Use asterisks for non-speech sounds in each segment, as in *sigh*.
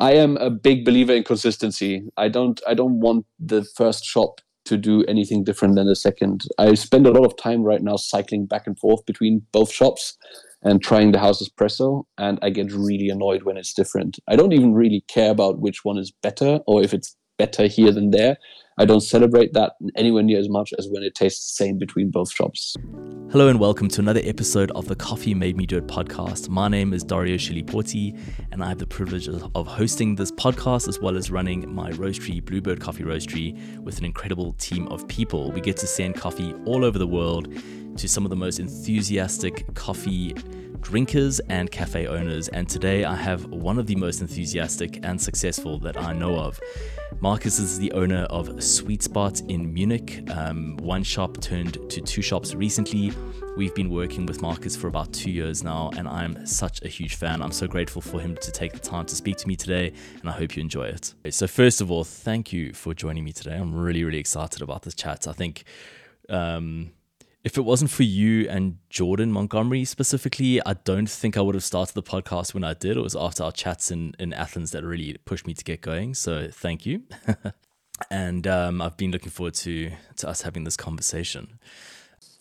I am a big believer in consistency. I don't I don't want the first shop to do anything different than the second. I spend a lot of time right now cycling back and forth between both shops and trying the house espresso and I get really annoyed when it's different. I don't even really care about which one is better or if it's better here than there. I don't celebrate that anywhere near as much as when it tastes the same between both shops. Hello and welcome to another episode of the Coffee Made Me Do It podcast. My name is Dario Shiliporti, and I have the privilege of hosting this podcast as well as running my roastery, Bluebird Coffee Roastery, with an incredible team of people. We get to send coffee all over the world to some of the most enthusiastic coffee drinkers and cafe owners. And today I have one of the most enthusiastic and successful that I know of. Markus is the owner of Sweet Spot in Munich. Um, one shop turned to two shops recently. We've been working with Markus for about two years now, and I'm such a huge fan. I'm so grateful for him to take the time to speak to me today, and I hope you enjoy it. So, first of all, thank you for joining me today. I'm really, really excited about this chat. I think. Um, if it wasn't for you and Jordan Montgomery specifically, I don't think I would have started the podcast when I did. It was after our chats in, in Athens that really pushed me to get going. So thank you. *laughs* and um, I've been looking forward to, to us having this conversation.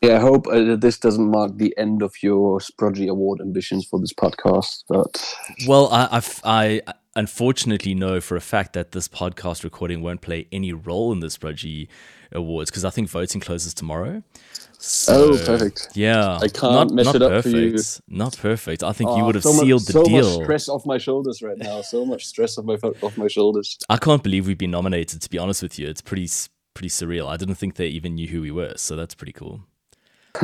Yeah, I hope uh, this doesn't mark the end of your Sprudgie Award ambitions for this podcast. But well, I, I've, I unfortunately know for a fact that this podcast recording won't play any role in the Sprudgie Awards because I think voting closes tomorrow. Oh, so, oh, perfect. Yeah. I can't not, mess not it up perfect. for you. Not perfect. I think oh, you ah, would have so sealed much, the so deal. So much stress off my shoulders right now. So much stress off my off my shoulders. I can't believe we've been nominated. To be honest with you, it's pretty pretty surreal. I didn't think they even knew who we were, so that's pretty cool. *laughs*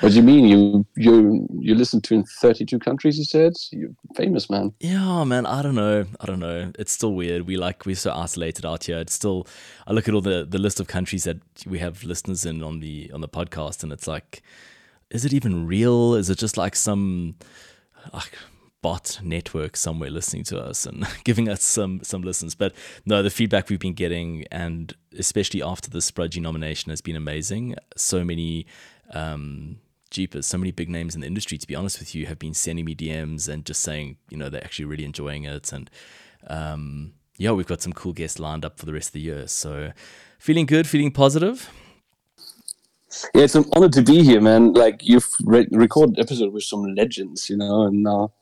What do you mean? You you you listen to in thirty two countries? You said you're famous, man. Yeah, man. I don't know. I don't know. It's still weird. We like we're so isolated out here. It's still. I look at all the the list of countries that we have listeners in on the on the podcast, and it's like, is it even real? Is it just like some like bot network somewhere listening to us and *laughs* giving us some some listens? But no, the feedback we've been getting, and especially after the Sprudgie nomination, has been amazing. So many um, Jeepers, so many big names in the industry, to be honest with you, have been sending me DMs and just saying, you know, they're actually really enjoying it. And um, yeah, we've got some cool guests lined up for the rest of the year. So feeling good, feeling positive. Yeah, it's an honor to be here, man. Like you've re- recorded episode with some legends, you know, and now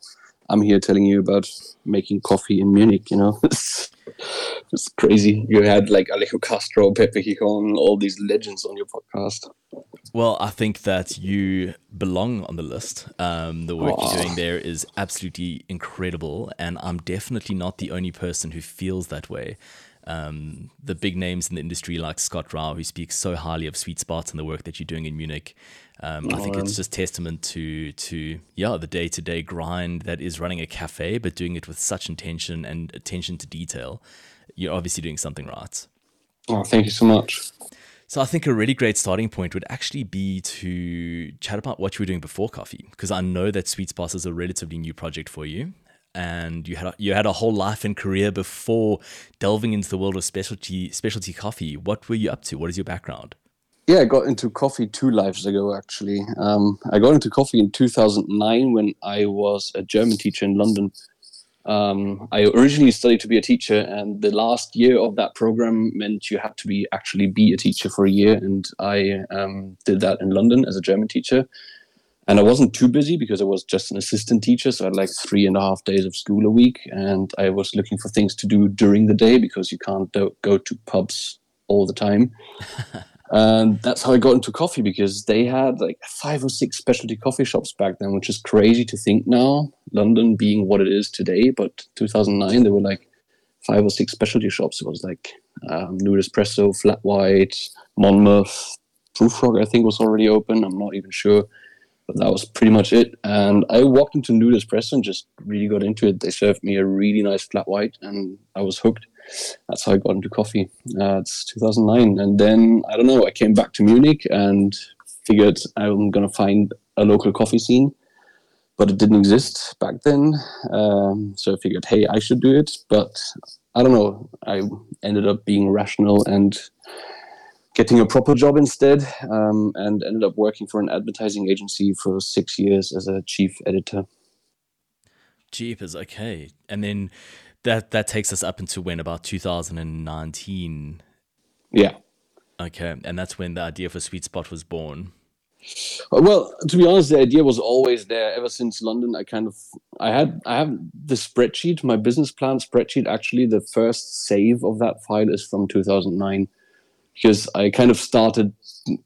I'm here telling you about making coffee in Munich, you know. *laughs* it's crazy. You had like Alejo Castro, Pepe Gijon, all these legends on your podcast. Well, I think that you belong on the list. Um, the work Aww. you're doing there is absolutely incredible, and I'm definitely not the only person who feels that way. Um, the big names in the industry, like Scott Rao, who speaks so highly of Sweet Spots and the work that you're doing in Munich, um, I think it's just testament to to yeah the day to day grind that is running a cafe, but doing it with such intention and attention to detail. You're obviously doing something right. Oh, thank you so much. So I think a really great starting point would actually be to chat about what you were doing before coffee, because I know that Sweet Spots is a relatively new project for you, and you had a, you had a whole life and career before delving into the world of specialty specialty coffee. What were you up to? What is your background? Yeah, I got into coffee two lives ago. Actually, um, I got into coffee in 2009 when I was a German teacher in London um, I originally studied to be a teacher, and the last year of that program meant you had to be actually be a teacher for a year. And I um, did that in London as a German teacher. And I wasn't too busy because I was just an assistant teacher, so I had like three and a half days of school a week. And I was looking for things to do during the day because you can't do- go to pubs all the time. *laughs* And that's how I got into coffee because they had like five or six specialty coffee shops back then, which is crazy to think now, London being what it is today. But 2009, there were like five or six specialty shops. It was like um, Nude Espresso, Flat White, Monmouth, Prufrock, I think was already open. I'm not even sure. But that was pretty much it. And I walked into Nude Espresso and just really got into it. They served me a really nice flat white and I was hooked that's how I got into coffee. Uh, it's 2009, and then I don't know. I came back to Munich and figured I'm gonna find a local coffee scene, but it didn't exist back then. Um, so I figured, hey, I should do it. But I don't know. I ended up being rational and getting a proper job instead, um, and ended up working for an advertising agency for six years as a chief editor. Jeepers, okay. And then that that takes us up into when about 2019. Yeah. Okay, and that's when the idea for Sweet Spot was born. Well, to be honest, the idea was always there ever since London. I kind of I had I have the spreadsheet, my business plan spreadsheet. Actually, the first save of that file is from 2009 because I kind of started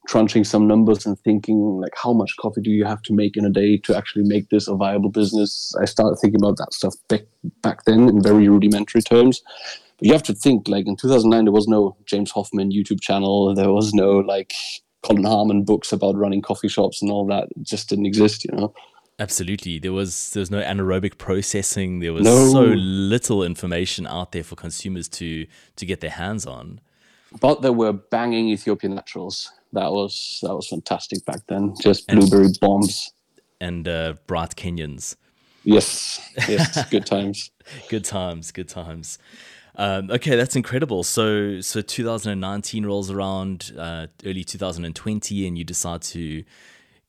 crunching some numbers and thinking like how much coffee do you have to make in a day to actually make this a viable business. I started thinking about that stuff back back then in very rudimentary terms. But you have to think like in 2009 there was no James Hoffmann YouTube channel. There was no like Colin Harmon books about running coffee shops and all that. It just didn't exist, you know. Absolutely. There was there was no anaerobic processing. There was no. so little information out there for consumers to to get their hands on. But there were banging Ethiopian naturals. That was that was fantastic back then. Just blueberry and, bombs and uh, bright Kenyans. Yes, yes, good times. *laughs* good times, good times. Um, okay, that's incredible. So, so 2019 rolls around, uh, early 2020, and you decide to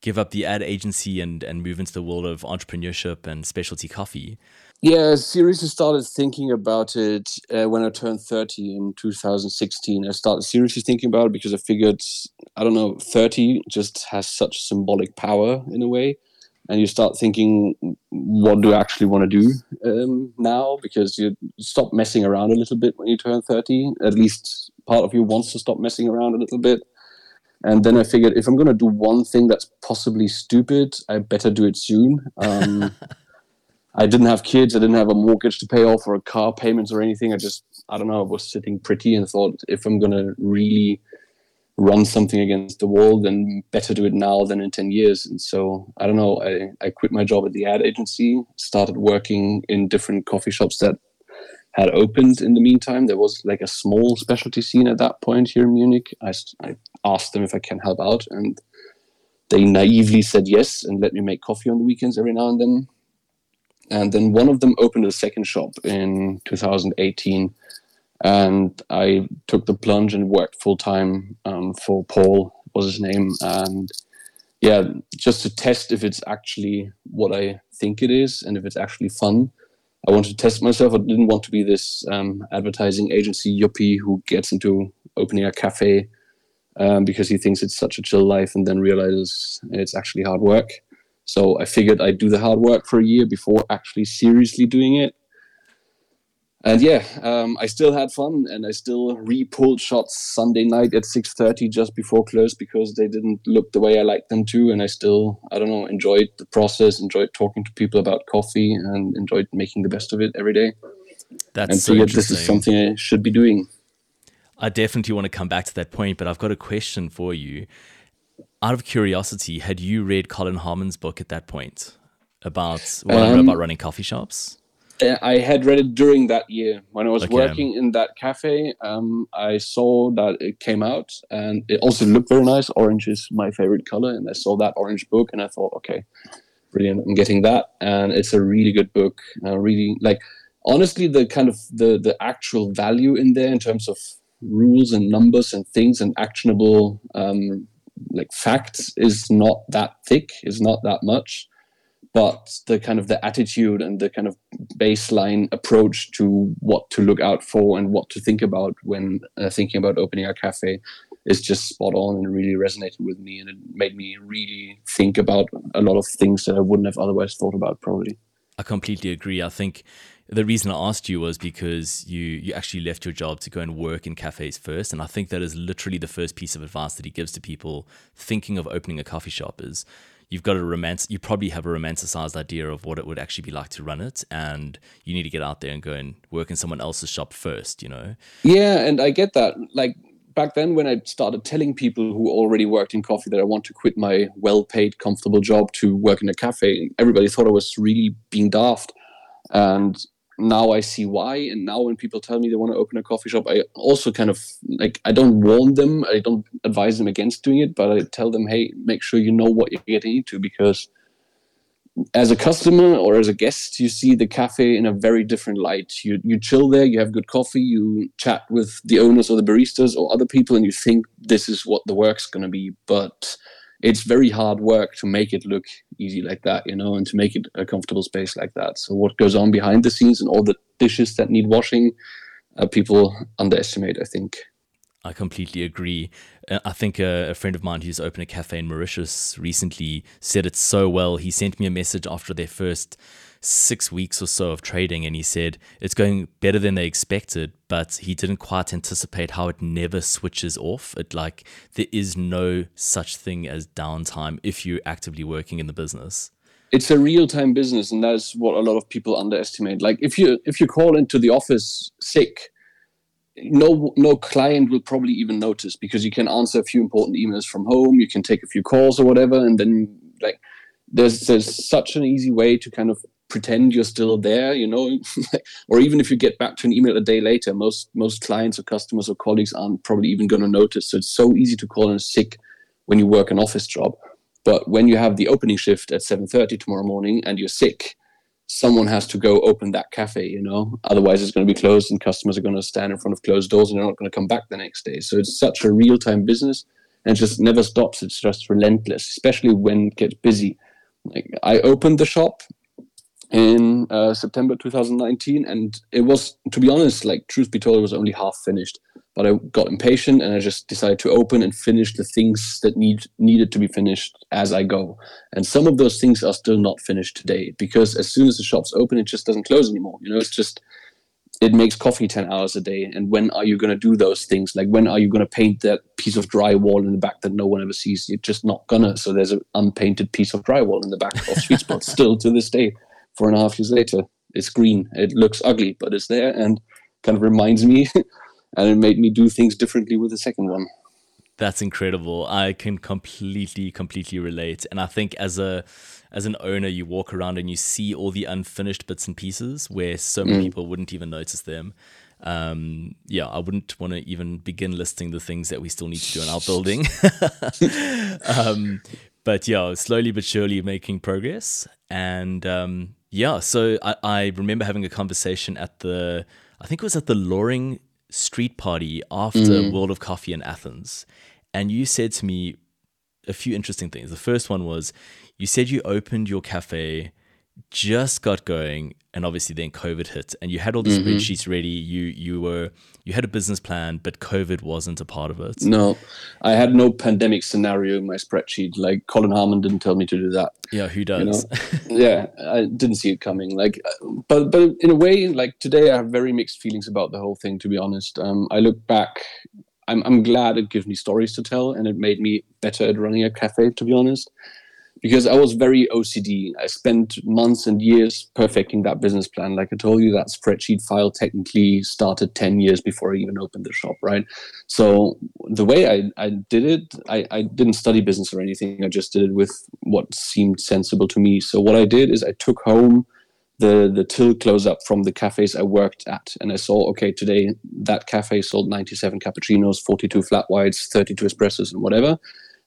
give up the ad agency and and move into the world of entrepreneurship and specialty coffee. Yeah, seriously started thinking about it uh, when I turned 30 in 2016. I started seriously thinking about it because I figured, I don't know, 30 just has such symbolic power in a way. And you start thinking, what do I actually want to do um, now? Because you stop messing around a little bit when you turn 30. At least part of you wants to stop messing around a little bit. And then I figured if I'm going to do one thing that's possibly stupid, I better do it soon. Um, *laughs* I didn't have kids. I didn't have a mortgage to pay off or a car payments or anything. I just, I don't know, I was sitting pretty and thought if I'm going to really run something against the wall, then better do it now than in 10 years. And so, I don't know, I, I quit my job at the ad agency, started working in different coffee shops that had opened in the meantime. There was like a small specialty scene at that point here in Munich. I, I asked them if I can help out, and they naively said yes and let me make coffee on the weekends every now and then. And then one of them opened a second shop in 2018. And I took the plunge and worked full time um, for Paul, was his name. And yeah, just to test if it's actually what I think it is and if it's actually fun. I wanted to test myself. I didn't want to be this um, advertising agency yuppie who gets into opening a cafe um, because he thinks it's such a chill life and then realizes it's actually hard work. So I figured I'd do the hard work for a year before actually seriously doing it. And yeah, um, I still had fun, and I still re-pulled shots Sunday night at six thirty just before close because they didn't look the way I liked them to. And I still, I don't know, enjoyed the process, enjoyed talking to people about coffee, and enjoyed making the best of it every day. That's and so figured this is something I should be doing. I definitely want to come back to that point, but I've got a question for you out of curiosity, had you read Colin Harmon's book at that point about what um, I know about running coffee shops? I had read it during that year when I was okay. working in that cafe. Um, I saw that it came out, and it also looked very nice. Orange is my favorite color, and I saw that orange book, and I thought, okay, brilliant, I'm getting that, and it's a really good book. Uh, really, like honestly, the kind of the the actual value in there in terms of rules and numbers and things and actionable um, like facts is not that thick, is not that much, but the kind of the attitude and the kind of baseline approach to what to look out for and what to think about when uh, thinking about opening a cafe is just spot on and really resonated with me and it made me really think about a lot of things that I wouldn't have otherwise thought about probably. I completely agree. I think the reason I asked you was because you you actually left your job to go and work in cafes first, and I think that is literally the first piece of advice that he gives to people thinking of opening a coffee shop is you've got a romance you probably have a romanticized idea of what it would actually be like to run it and you need to get out there and go and work in someone else's shop first you know? Yeah and i get that. Like back then when i started telling people who already worked in coffee that i want to quit my well-paid comfortable job to work in a cafe everybody thought i was really being daft. And now I see why. And now when people tell me they want to open a coffee shop, I also kind of like I don't warn them, I don't advise them against doing it, but I tell them, hey, make sure you know what you're getting into because as a customer or as a guest, you see the cafe in a very different light. You you chill there, you have good coffee, you chat with the owners or the baristas or other people, and you think this is what the work's gonna be. But it's very hard work to make it look easy like that, you know, and to make it a comfortable space like that. So what goes on behind the scenes and all the dishes that need washing, uh, people underestimate, I think. I completely agree. Uh, I think a, a, friend of mine who's opened a cafe in Mauritius recently said it so well. He sent me a message after their first six weeks or so of trading and he said it's going better than they expected, but he didn't quite anticipate how it never switches off. It like there is no such thing as downtime if you're actively working in the business it's a real time business and that's what a lot of people underestimate like if you if you call into the office sick no no client will probably even notice because you can answer a few important emails from home you can take a few calls or whatever and then like there's there's such an easy way to kind of pretend you're still there you know? *laughs* Or even if you get back to an email a day later most most clients or customers or colleagues aren't probably even going to notice. So it's so easy to call in sick when you work an office job. But when you have the opening shift at 7:30 tomorrow morning and you're sick someone has to go open that cafe, you know. Otherwise, it's going to be closed, and customers are going to stand in front of closed doors, and they're not going to come back the next day. So it's such a real-time business, and just never stops. It's just relentless, especially when it gets busy. Like I opened the shop in uh, September 2019, and it was, to be honest, like truth be told, it was only half finished but I got impatient and I just decided to open and finish the things that need needed to be finished as I go. And some of those things are still not finished today because as soon as the shop's open, it just doesn't close anymore. You know, it's just it makes coffee 10 hours a day. And when are you going to do those things? Like when are you going to paint that piece of drywall in the back that no one ever sees? You're just not gonna. So there's an unpainted piece of drywall in the back of sweet spot *laughs* still to this day four and a half years later. It's green. It looks ugly but it's there and kind of reminds me *laughs* and it made me do things differently with the second one. That's incredible. I can completely, completely relate. And I think as a as an owner, you walk around and you see all the unfinished bits and pieces where so many mm. people wouldn't even notice them. Um, yeah, I wouldn't want to even begin listing the things that we still need to do in our building. *laughs* um, but yeah, slowly but surely making progress. And um, yeah, so I, I remember having a conversation at the, I think it was at the Loring street party after mm. World of Coffee in Athens, and you said to me a few interesting things. The first one was you said you opened your cafe, just got going, and obviously then COVID hit, and you had all the mm-hmm. spreadsheets ready. You you were you had a business plan, but COVID wasn't a part of it. No, I had no pandemic scenario in my spreadsheet. Like Colin Harmon didn't tell me to do that. Yeah, who does? You know? *laughs* yeah, I didn't see it coming. Like, but but in a way, like today, I have very mixed feelings about the whole thing. To be honest, um, I look back. I'm I'm glad it gives me stories to tell, and it made me better at running a cafe. To be honest, because I was very OCD. I spent months and years perfecting that business plan. Like I told you, that spreadsheet file technically started 10 years before I even opened the shop, right? So the way I, I did it, I, I didn't study business or anything. I just did it with what seemed sensible to me. So what I did is I took home the the till close up from the cafes I worked at, and I saw okay today that cafe sold 97 cappuccinos, 42 flat whites, 32 espressos, and whatever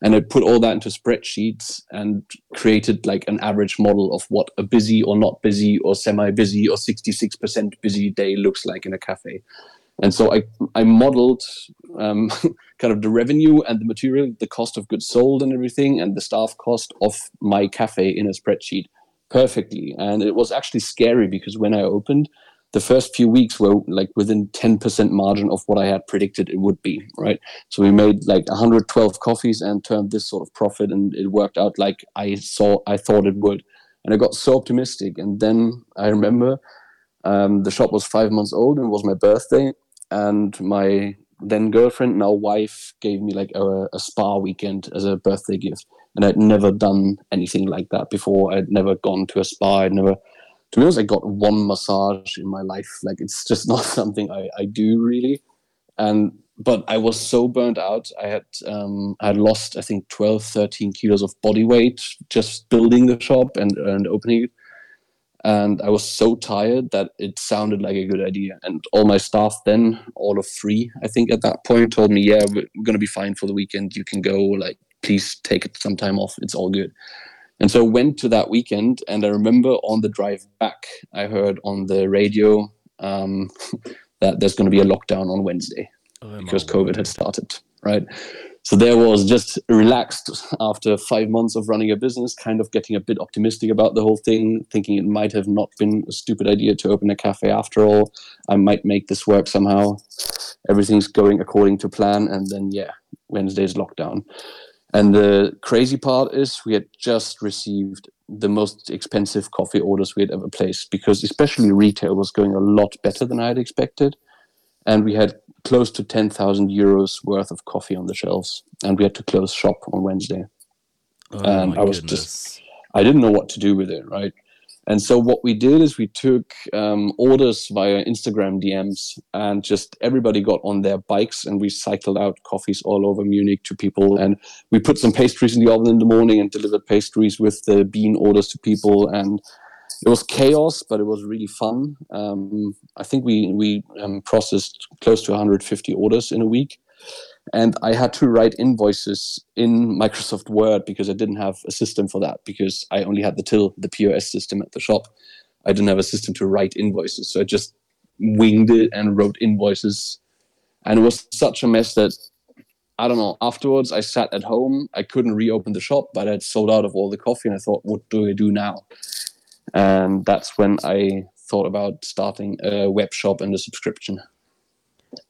and I put all that into spreadsheets and created like an average model of what a busy or not busy or semi-busy or 66% busy day looks like in a cafe. And so I, I modeled um, *laughs* kind of the revenue and the material, the cost of goods sold and everything, and the staff cost of my cafe in a spreadsheet perfectly. And it was actually scary because when I opened, the first few weeks were like within 10% margin of what I had predicted it would be, right? So we made like 112 coffees and turned this sort of profit and it worked out like I saw, I thought it would. And I got so optimistic. And then I remember um, the shop was five months old and it was my birthday. And my then girlfriend, now wife, gave me like a, a spa weekend as a birthday gift. And I'd never done anything like that before. I'd never gone to a spa. I'd never to be honest, I got one massage in my life. Like it's just *laughs* not something I, I do really. And but I was so burnt out. I had um, I had lost I think 12, 13 kilos of body weight just building the shop and and opening it. And I was so tired that it sounded like a good idea. And all my staff then, all of three, I think at that point, told me, "Yeah, we're gonna be fine for the weekend. You can go. Like, please take it some time off. It's all good." And so I went to that weekend, and I remember on the drive back, I heard on the radio um, *laughs* that there's going to be a lockdown on Wednesday oh, because COVID had started, right? so there was just relaxed after five months of running a business, kind of getting a bit optimistic about the whole thing, thinking it might have not been a stupid idea to open a cafe after all. I might make this work somehow. Everything's going according to plan, and then yeah, Wednesday's lockdown. And the crazy part is we had just received the most expensive coffee orders we had ever placed because especially retail was going a lot better than I had expected. And we had close to 10,000 euros worth of coffee on the shelves, and we had to close shop on Wednesday. Oh, and I was goodness. just, I didn't know what to do with it, right? And so what we did is we took um, orders via Instagram DMs, and just everybody got on their bikes, and we cycled out coffees all over Munich to people, and we put some pastries in the oven in the morning and delivered pastries with the bean orders to people, and it was chaos, but it was really fun. Um, I think we we um, processed close to 150 orders in a week, and I had to write invoices in Microsoft Word because I didn't have a system for that because I only had the till the POS system at the shop. I didn't have a system to write invoices, so I just winged it and wrote invoices, and it was such a mess that. I don't know. Afterwards, I sat at home. I couldn't reopen the shop, but I'd sold out of all the coffee, and I thought, "What do I do now?" and that's when I thought about starting a web shop and a subscription.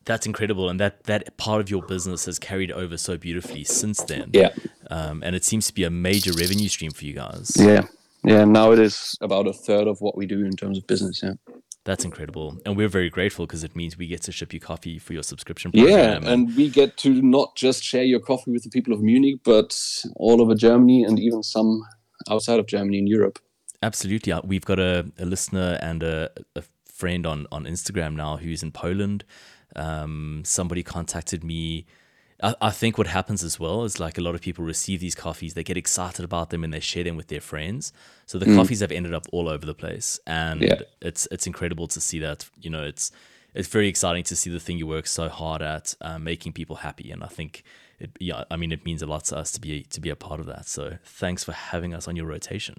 That's incredible, and that that part of your business has carried over so beautifully since then. Yeah, Um, and it seems to be a major revenue stream for you guys. yeah, yeah. Now it is about a third of what we do in terms of business. Yeah, That's incredible, and we're very grateful because it means we get to ship you coffee for your subscription yeah, and we get to not just share your coffee with the people of Munich, but all over Germany and even some outside of Germany in Europe. Absolutely. Uh, We've got a, a listener and a, a friend on, on Instagram now who's in Poland. Um, somebody contacted me. I, I think what happens as well is like a lot of people receive these coffees, they get excited about them and they share them with their friends. So the coffees have ended up all over the place. And Yeah. it's it's incredible to see that. You know, it's it's very exciting to see the thing you work so hard at, uh, making people happy. And I think it, yeah, I mean, it means a lot to us to be to be a part of that. So thanks for having us on your rotation.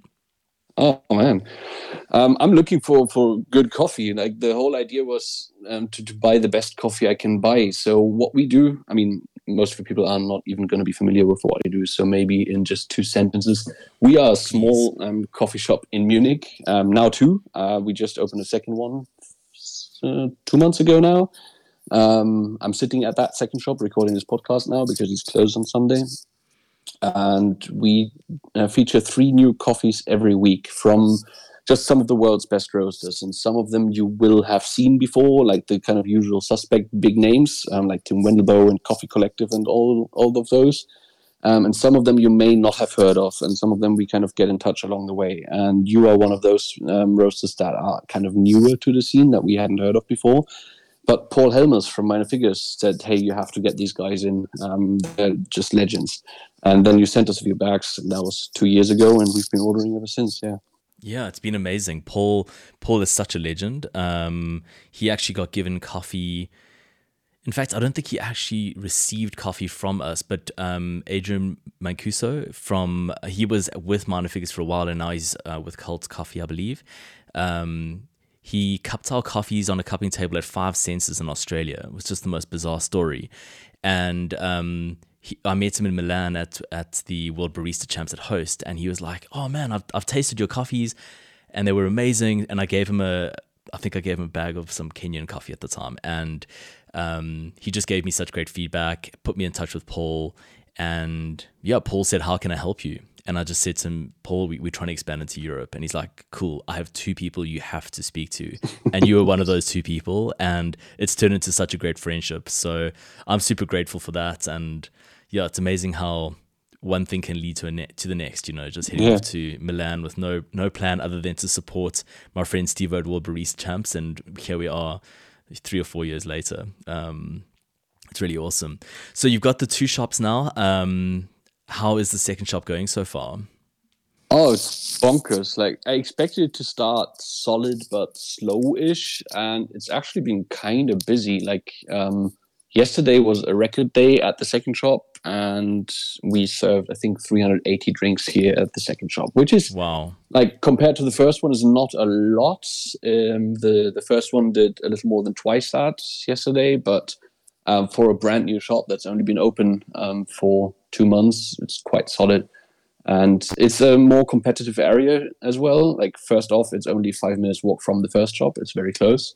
Oh man, um, I'm looking for for good coffee. Like the whole idea was um, to to buy the best coffee I can buy. So what we do, I mean, most of the people are not even going to be familiar with what I do. So maybe in just two sentences, we are a small um, coffee shop in Munich um, now too. Uh, we just opened a second one uh, two months ago now. Um, I'm sitting at that second shop recording this podcast now because it's closed on Sunday and we uh, feature three new coffees every week from just some of the world's best roasters. And some of them you will have seen before like the kind of usual suspect big names um, like tim wendelboe and coffee collective and all all of those. Um, and some of them you may not have heard of and some of them we kind of get in touch along the way. And you are one of those um, roasters that are kind of newer to the scene that we hadn't heard of before but Paul Helmers from Minor Figures said, "Hey, you have to get these guys in. Um, they're just legends." And then you sent us a few bags, and that was two years ago, and we've been ordering ever since. Yeah. Yeah, it's been amazing. Paul Paul is such a legend. Um, he actually got given coffee. In fact, I don't think he actually received coffee from us, but um, Adrian Mancuso from he was with Minor Figures for a while, and now he's uh, with Cult Coffee, I believe. Um, he cupped our coffees on a cupping table at five senses in Australia. It was just the most bizarre story, and um, he, I met him in Milan at at the World Barista Champs at Host, and he was like, "Oh man, I've I've tasted your coffees, and they were amazing." And I gave him a, I think I gave him a bag of some Kenyan coffee at the time, and um, he just gave me such great feedback, put me in touch with Paul, and yeah, Paul said, "How can I help you?" And I just said to him, Paul, we, we're trying to expand into Europe. And he's like, cool, I have two people you have to speak to. *laughs* And you were one of those two people. And it's turned into such a great friendship. So I'm super grateful for that. And yeah, it's amazing how one thing can lead to a ne- to the next. You know, just heading Yeah. off to Milan with no no plan other than to support my friend Steve at World Barista Champs, and here we are, three or four years later. Um, it's really awesome. So you've got the two shops now. Um, how is the second shop going so far? Oh, it's bonkers. Like I expected it to start solid but slow-ish, and it's actually been kind of busy. Like um, yesterday was a record day at the second shop, and we served I think 380 drinks here at the second shop, which is Wow. like compared to the first one is not a lot. Um, the the first one did a little more than twice that yesterday, but um, for a brand new shop that's only been open um, for two months. It's quite solid. And it's a more competitive area as well. Like, first off, it's only five minutes walk from the first shop, it's very close.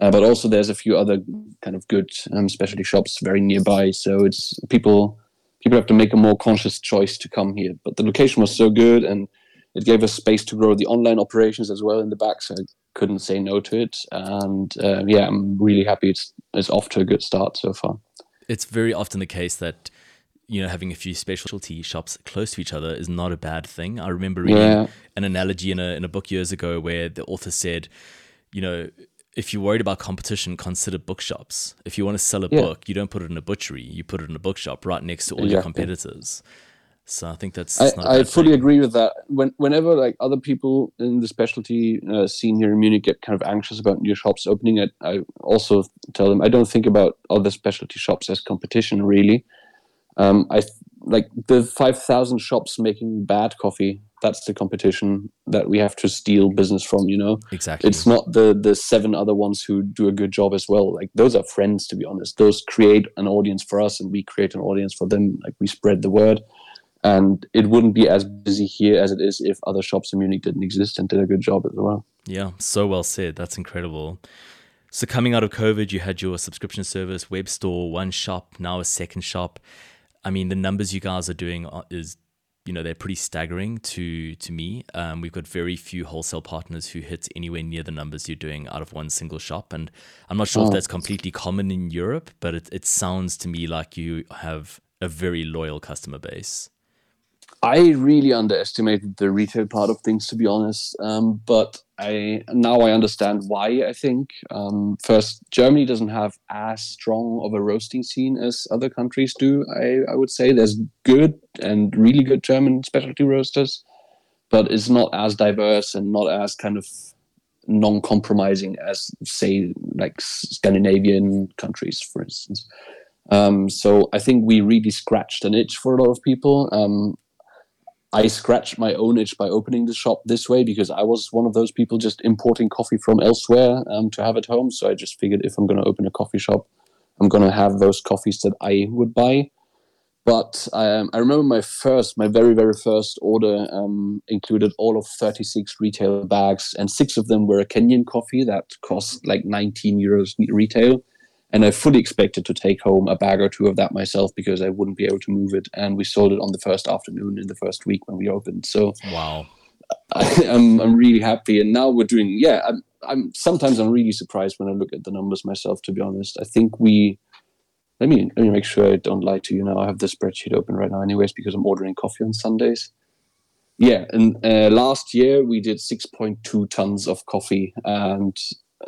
Uh, but also, there's a few other kind of good um, specialty shops very nearby. So it's people people have to make a more conscious choice to come here. But the location was so good, and it gave us space to grow the online operations as well in the back. So I couldn't say no to it. And uh, yeah, I'm really happy it's it's off to a good start so far. It's very often the case that you know having a few specialty shops close to each other is not a bad thing. I remember reading yeah. an analogy in a in a book years ago where the author said, you know, if you're worried about competition, consider bookshops. If you want to sell a yeah. book, you don't put it in a butchery; you put it in a bookshop right next to all exactly. your competitors. So I think that's. that's I, I fully thing. agree with that. When whenever like other people in the specialty uh, scene here in Munich get kind of anxious about new shops opening, I, I also tell them I don't think about other specialty shops as competition. Really, um, I like the five thousand shops making bad coffee. That's the competition that we have to steal business from. You know, exactly. It's not the the seven other ones who do a good job as well. Like those are friends, to be honest. Those create an audience for us, and we create an audience for them. Like we spread the word and it wouldn't be as busy here as it is if other shops in Munich didn't exist and did a good job as well. Yeah, so well said. That's incredible. So coming out of COVID, you had your subscription service, web store, one shop, now a second shop. I mean, the numbers you guys are doing is, you know, they're pretty staggering to to me. Um, we've got very few wholesale partners who hit anywhere near the numbers you're doing out of one single shop, and I'm not sure oh. if that's completely common in Europe, but it, it sounds to me like you have a very loyal customer base. I really underestimated the retail part of things, to be honest. Um, but I now I understand why. I think um, first, Germany doesn't have as strong of a roasting scene as other countries do. I, I would say there's good and really good German specialty roasters, but it's not as diverse and not as kind of non-compromising as say like Scandinavian countries, for instance. Um, so I think we really scratched an itch for a lot of people. Um, I scratched my own itch by opening the shop this way because I was one of those people just importing coffee from elsewhere um, to have at home. So I just figured if I'm going to open a coffee shop, I'm going to have those coffees that I would buy. But um, I remember my first, my very, very first order um, included all of 36 retail bags, and six of them were a Kenyan coffee that cost like 19 euros retail and I fully expected to take home a bag or two of that myself because I wouldn't be able to move it. And we sold it on the first afternoon in the first week when we opened. So wow, *laughs* I, am I'm, I'm really happy. And now we're doing yeah. I'm I'm sometimes I'm really surprised when I look at the numbers myself. To be honest, I think we. Let me let me make sure I don't lie to you now. I have the spreadsheet open right now, anyways, because I'm ordering coffee on Sundays. Yeah, and uh, last year we did 6.2 tons of coffee, and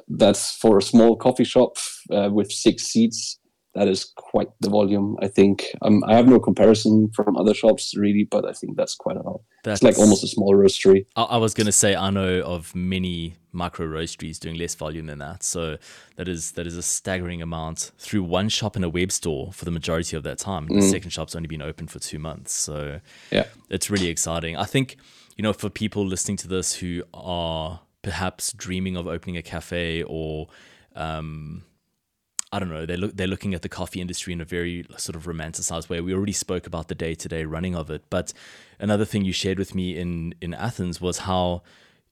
that's for a small coffee shop uh, with six seats. That is quite the volume, I think. Um, I have no comparison from other shops really, but I think that's quite a lot. That's, it's like almost a small roastery. I, I was going to say I know of many micro roasteries doing less volume than that, so that is that is a staggering amount through one shop and a web store for the majority of that time. Mm. The second shop's only been open for two months, so yeah, it's really exciting. I think you know for people listening to this who are perhaps dreaming of opening a cafe or um, I don't know. They look they're looking at the coffee industry in a very sort of romanticized way. We already spoke about the day to day running of it, but another thing you shared with me in in Athens was how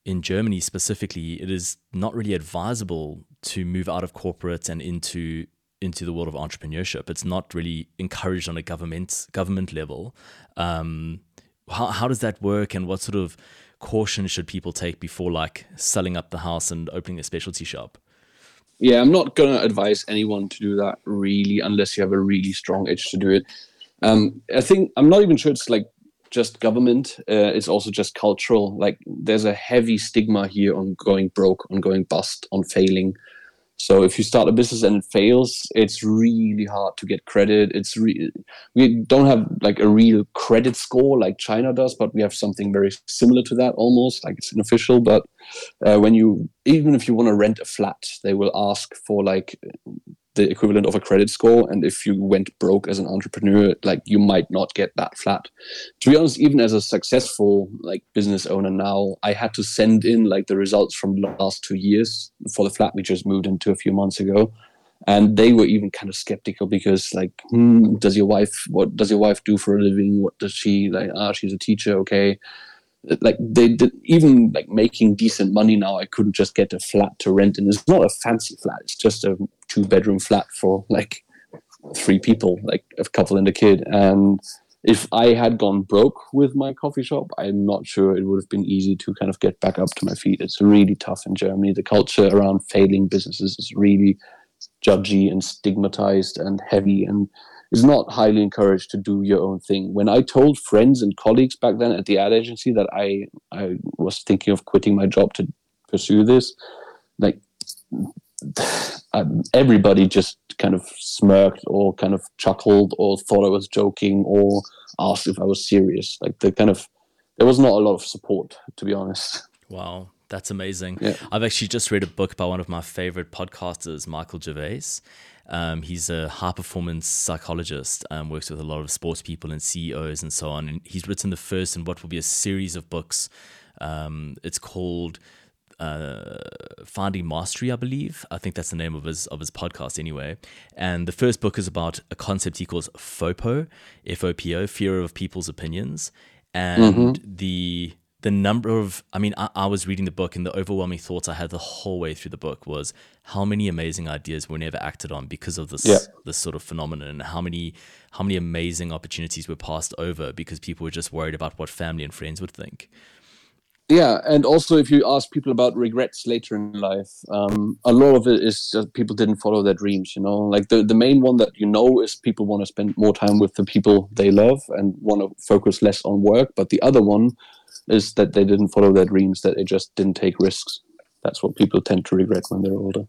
in Germany specifically it is not really advisable to move out of corporate and into into the world of entrepreneurship. It's not really encouraged on a government government level. Um, how how does that work, and what sort of caution should people take before like selling up the house and opening a specialty shop? Yeah, I'm not gonna advise anyone to do that really, unless you have a really strong itch to do it. Um, I think I'm not even sure it's like just government. Uh, it's also just cultural. Like there's a heavy stigma here on going broke, on going bust, on failing. So if you start a business and it fails, it's really hard to get credit. It's re- we don't have like a real credit score like China does, but we have something very similar to that almost, like it's unofficial. But uh, when you even if you want to rent a flat, they will ask for like the equivalent of a credit score and if you went broke as an entrepreneur like you might not get that flat. To be honest even as a successful like business owner now i had to send in like the results from the last two years for the flat we just moved into a few months ago. And they were even kind of skeptical because like hmm, does your wife what does your wife do for a living? What does she like ah she's a teacher okay. Like they did even like making decent money now i couldn't just get a flat to rent and it's not a fancy flat it's just a two bedroom flat for like three people like a couple and a kid. And if i had gone broke with my coffee shop i'm not sure it would have been easy to kind of get back up to my feet. It's really tough in germany. The culture around failing businesses is really judgy and stigmatized and heavy and is not highly encouraged to do your own thing. When I told friends and colleagues back then at the ad agency that I I was thinking of quitting my job to pursue this, like *sighs* everybody just kind of smirked or kind of chuckled or thought I was joking or asked if I was serious. Like the kind of there was not a lot of support, to be honest. Wow. That's amazing. Yeah. I've actually just read a book by one of my favorite podcasters, Michael Gervais. Um, he's a high performance psychologist, um, works with a lot of sports people and CEOs and so on. And he's written the first in what will be a series of books. Um, it's called uh, Finding Mastery, I believe. I think that's the name of his of his podcast, anyway. And the first book is about a concept he calls FOPO, F O P O, fear of people's opinions, and mm-hmm. the the number of i mean I, I, was reading the book and the overwhelming thoughts i had the whole way through the book was how many amazing ideas were never acted on because of this yeah. this sort of phenomenon and how many how many amazing opportunities were passed over because people were just worried about what family and friends would think yeah and also if you ask people about regrets later in life um, a lot of it is just people didn't follow their dreams you know like the, the main one that you know is people want to spend more time with the people they love and want to focus less on work but the other one is that they didn't follow their dreams, that they just didn't take risks. That's what people tend to regret when they're older.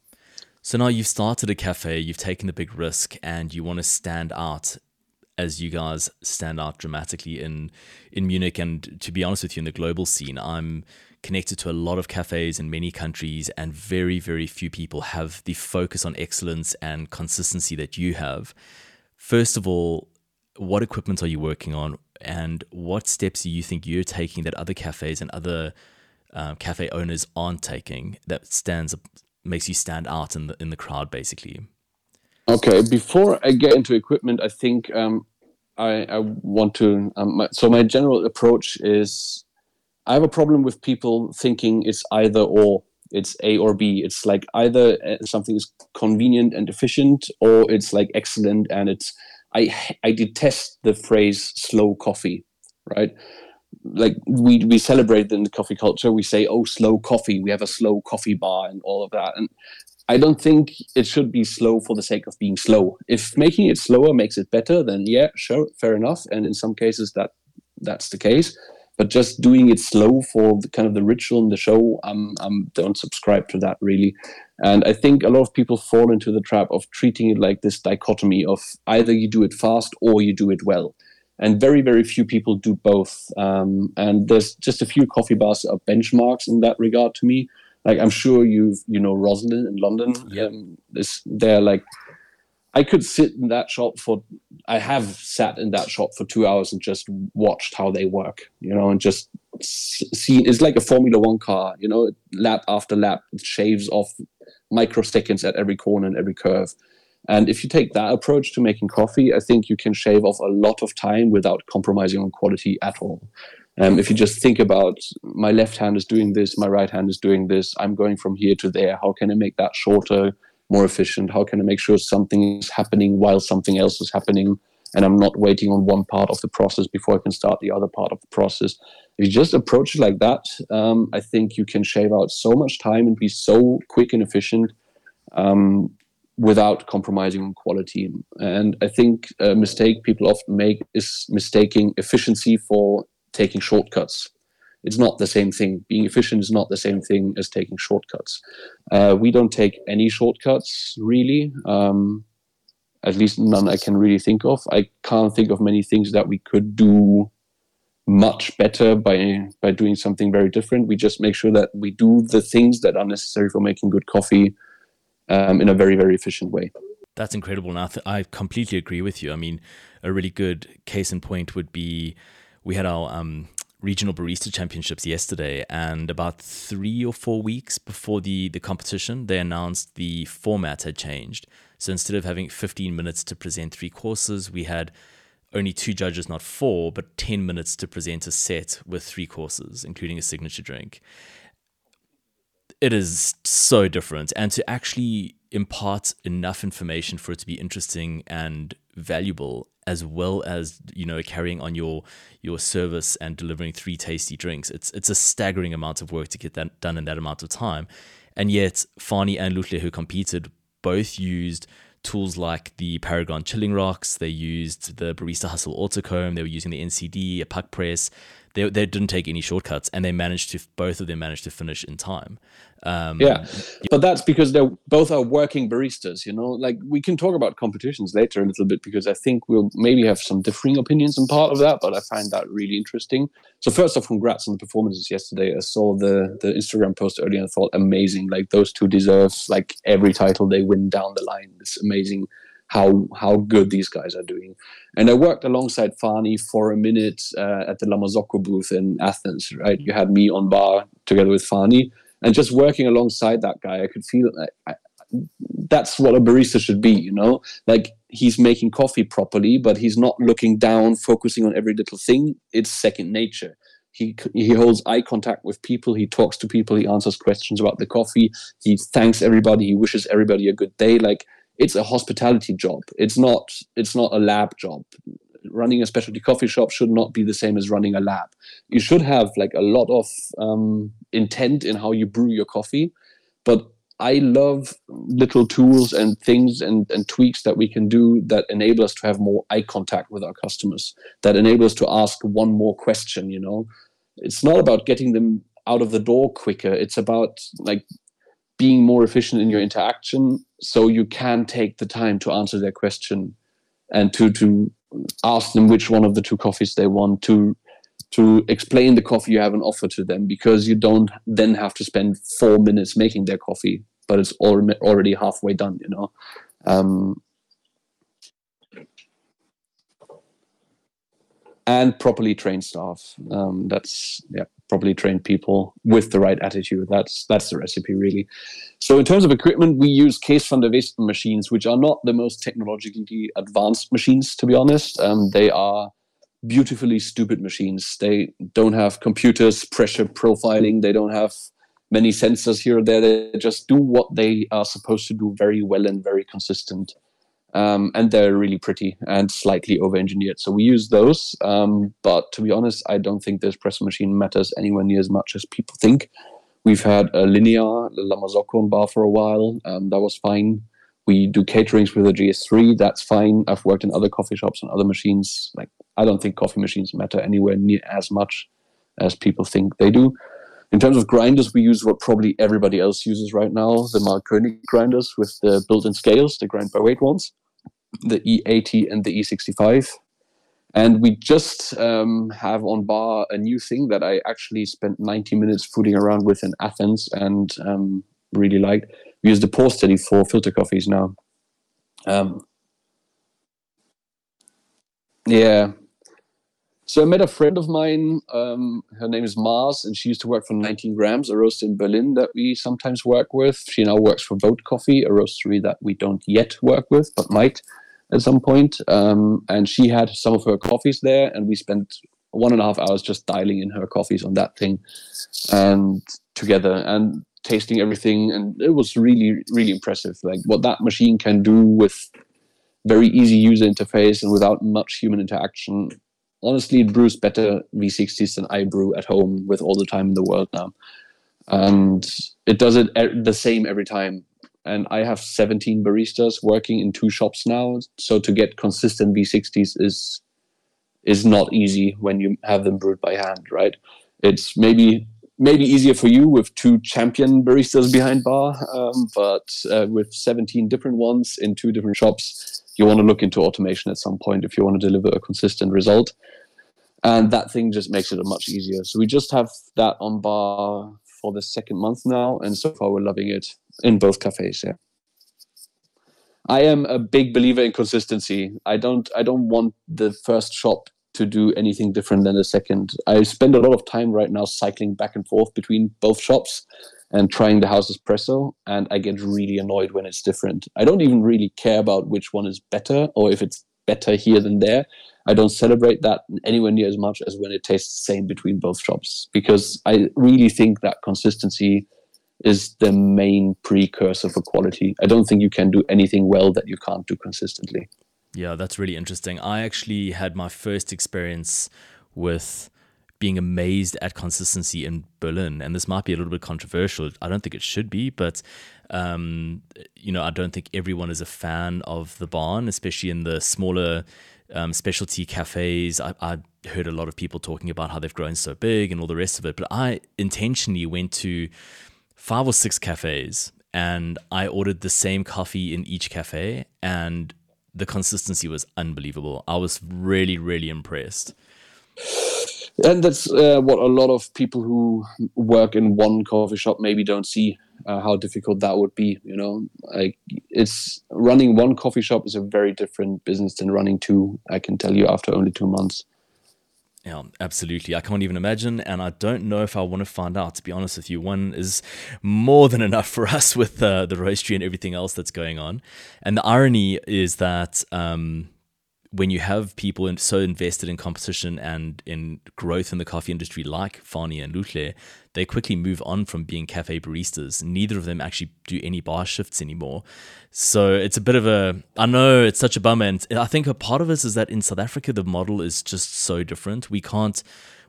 So now you've started a cafe, you've taken the big risk, and you want to stand out as you guys stand out dramatically in in Munich. And to be honest with you in the global scene I'm connected to a lot of cafes in many countries and very very few people have the focus on excellence and consistency that you have. First of all what equipment are you working on? And what steps do you think you're taking that other cafes and other uh, cafe owners aren't taking that stands makes you stand out in the in the crowd basically okay before i get into equipment i think um, I, I want to um, my, so my general approach is i have a problem with people thinking it's either or it's a or b it's like either uh, something is convenient and efficient or it's like excellent and it's I I detest the phrase slow coffee, right? Like we we celebrate in the coffee culture. We say, "Oh, slow coffee." We have a slow coffee bar and all of that. And I don't think it should be slow for the sake of being slow. If making it slower makes it better, then yeah, sure, fair enough. And in some cases, that that's the case. But just doing it slow for the kind of the ritual in the show um, um don't subscribe to that really. And i think a lot of people fall into the trap of treating it like this dichotomy of either you do it fast or you do it well. And very very few people do both. Um, and there's just a few coffee bars are benchmarks in that regard to me like i'm sure you've you know Rosslyn in london yeah. um, this, they're like I could sit in that shop for I have sat in that shop for two hours and just watched how they work, you know, and just seen it's like a Formula One car, you know, lap after lap, it shaves off microseconds at every corner and every curve. And if you take that approach to making coffee, I think you can shave off a lot of time without compromising on quality at all. Um, if you just think about my left hand is doing this, my right hand is doing this, I'm going from here to there. How can I make that shorter? more efficient? How can I make sure something is happening while something else is happening? And I'm not waiting on one part of the process before I can start the other part of the process. If you just approach it like that, um, I think you can shave out so much time and be so quick and efficient um, without compromising on quality. And I think a mistake people often make is mistaking efficiency for taking shortcuts it's not the same thing. Being efficient is not the same thing as taking shortcuts. Uh, we don't take any shortcuts really. Um, at least none I can really think of. I can't think of many things that we could do much better by by doing something very different. We just make sure that we do the things that are necessary for making good coffee um, in a very very efficient way. That's incredible. Now I completely agree with you. I mean, a really good case in point would be we had our um, regional barista championships yesterday, and about three or four weeks before the the competition, they announced the format had changed. So instead of having 15 minutes to present three courses, we had only two judges, not four, but 10 minutes to present a set with three courses, including a signature drink. It is so different. And to actually impart enough information for it to be interesting and valuable as well as you know carrying on your your service and delivering three tasty drinks it's it's a staggering amount of work to get that done in that amount of time and yet Fani and Lutle who competed both used tools like the Paragon chilling rocks. They used the Barista Hustle Autocomb. They were using the NCD, a puck press. They, they didn't take any shortcuts, and they managed to both of them managed to finish in time. Um, yeah, but that's because they're both are working baristas. You know, like we can talk about competitions later a little bit because I think we'll maybe have some differing opinions on part of that. But I find that really interesting. So first off, congrats on the performances yesterday. I saw the the Instagram post earlier and thought amazing. Like those two deserve like every title they win down the line. It's amazing how how good these guys are doing. And I worked alongside Fani for a minute uh, at the La Marzocco booth in Athens. Right, you had me on bar together with Fani and just working alongside that guy, I could feel like I, that's what a barista should be, you know? Like he's making coffee properly, but he's not looking down, focusing on every little thing. It's second nature. He, he holds eye contact with people. He talks to people. He answers questions about the coffee. He thanks everybody. He wishes everybody a good day. Like it's a hospitality job. It's not it's not a lab job running a specialty coffee shop should not be the same as running a lab. You should have like a lot of um, intent in how you brew your coffee, but I love little tools and things and, and tweaks that we can do that enable us to have more eye contact with our customers, that enable us to ask one more question, you know. It's not about getting them out of the door quicker. It's about like being more efficient in your interaction so you can take the time to answer their question and to to ask them which one of the two coffees they want to to explain the coffee you have on offer to them because you don't then have to spend four minutes making their coffee but it's already halfway done you know? Um, and properly trained staff. Um, that's yeah properly trained people with the right attitude that's that's the recipe really so in terms of equipment, we use Kees van der Westen machines, which are not the most technologically advanced machines, to be honest. Um, they are beautifully stupid machines. They don't have computers, pressure profiling. They don't have many sensors here or there. They just do what they are supposed to do very well and very consistent. Um, and they're really pretty and slightly over-engineered. So we use those. Um, but to be honest, I don't think this press machine matters anywhere near as much as people think. We've had a Linea La Marzocco bar for a while. Um, that was fine. We do caterings with a GS3. That's fine. I've worked in other coffee shops and other machines. Like I don't think coffee machines matter anywhere near as much as people think they do. In terms of grinders, we use what probably everybody else uses right now: the Mahlkönig grinders with the built-in scales, the grind by weight ones, the E80 and the E65. And we just um, have on bar a new thing that I actually spent 90 minutes fooling around with in Athens and um, really liked. We use the Pour Steady for filter coffees now. Um, yeah. So I met a friend of mine. Um, her name is Mars, and she used to work for 19 grams, a roaster in Berlin that we sometimes work with. She now works for Vote Coffee, a roastery that we don't yet work with, but might at some point. Um, and she had some of her coffees there, and we spent one and a half hours just dialing in her coffees on that thing and together and tasting everything. And it was really, really impressive. Like what that machine can do with very easy user interface and without much human interaction. Honestly, it brews better V60s than I brew at home with all the time in the world now. And it does it the same every time and I have 17 baristas working in two shops now. So to get consistent V60s is is not easy when you have them brewed by hand, right? It's maybe maybe easier for you with two champion baristas behind bar, um, but uh, with 17 different ones in two different shops, you want to look into automation at some point if you want to deliver a consistent result. And that thing just makes it much easier. So we just have that on bar for the second month now, and so far we're loving it in both cafes. Yeah. I am a big believer in consistency. I don't I don't want the first shop to do anything different than the second. I spend a lot of time right now cycling back and forth between both shops and trying the house espresso, and I get really annoyed when it's different. I don't even really care about which one is better or if it's better here than there. I don't celebrate that anywhere near as much as when it tastes the same between both shops because I really think that consistency is the main precursor for quality. I don't think you can do anything well that you can't do consistently. Yeah, that's really interesting. I actually had my first experience with being amazed at consistency in Berlin, and this might be a little bit controversial. I don't think it should be, but um, you know, I don't think everyone is a fan of the barn, especially in the smaller um, specialty cafes. I, I heard a lot of people talking about how they've grown so big and all the rest of it, but I intentionally went to five or six cafes and I ordered the same coffee in each cafe and the consistency was unbelievable. I was really, really impressed. And that's uh, what a lot of people who work in one coffee shop maybe don't see uh, how difficult that would be. You know, like it's running one coffee shop is a very different business than running two. I can tell you after only two months. Yeah, absolutely. I can't even imagine, and I don't know if I want to find out. To be honest with you, one is more than enough for us *laughs* with uh, the roastery and everything else that's going on. And the irony is that um, when you have people in, so invested in competition and in growth in the coffee industry like Fani and Lutle, they quickly move on from being cafe baristas. Neither of them actually do any bar shifts anymore. So it's a bit of a, I know it's such a bummer. And I think a part of us is that in South Africa, the model is just so different. We can't,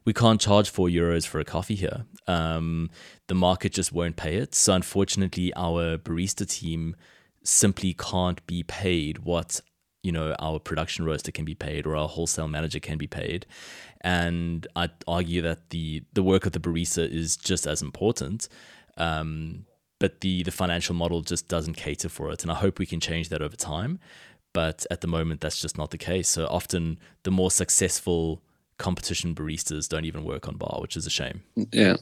we can't charge four euros for a coffee here. Um, the market just won't pay it. So unfortunately, our barista team simply can't be paid what you know our production roaster can be paid or our wholesale manager can be paid. And i argue that the the work of the barista is just as important um, but the the financial model just doesn't cater for it. And i hope we can change that over time but at the moment that's just not the case. So often the more successful competition baristas don't even work on bar which is a shame yeah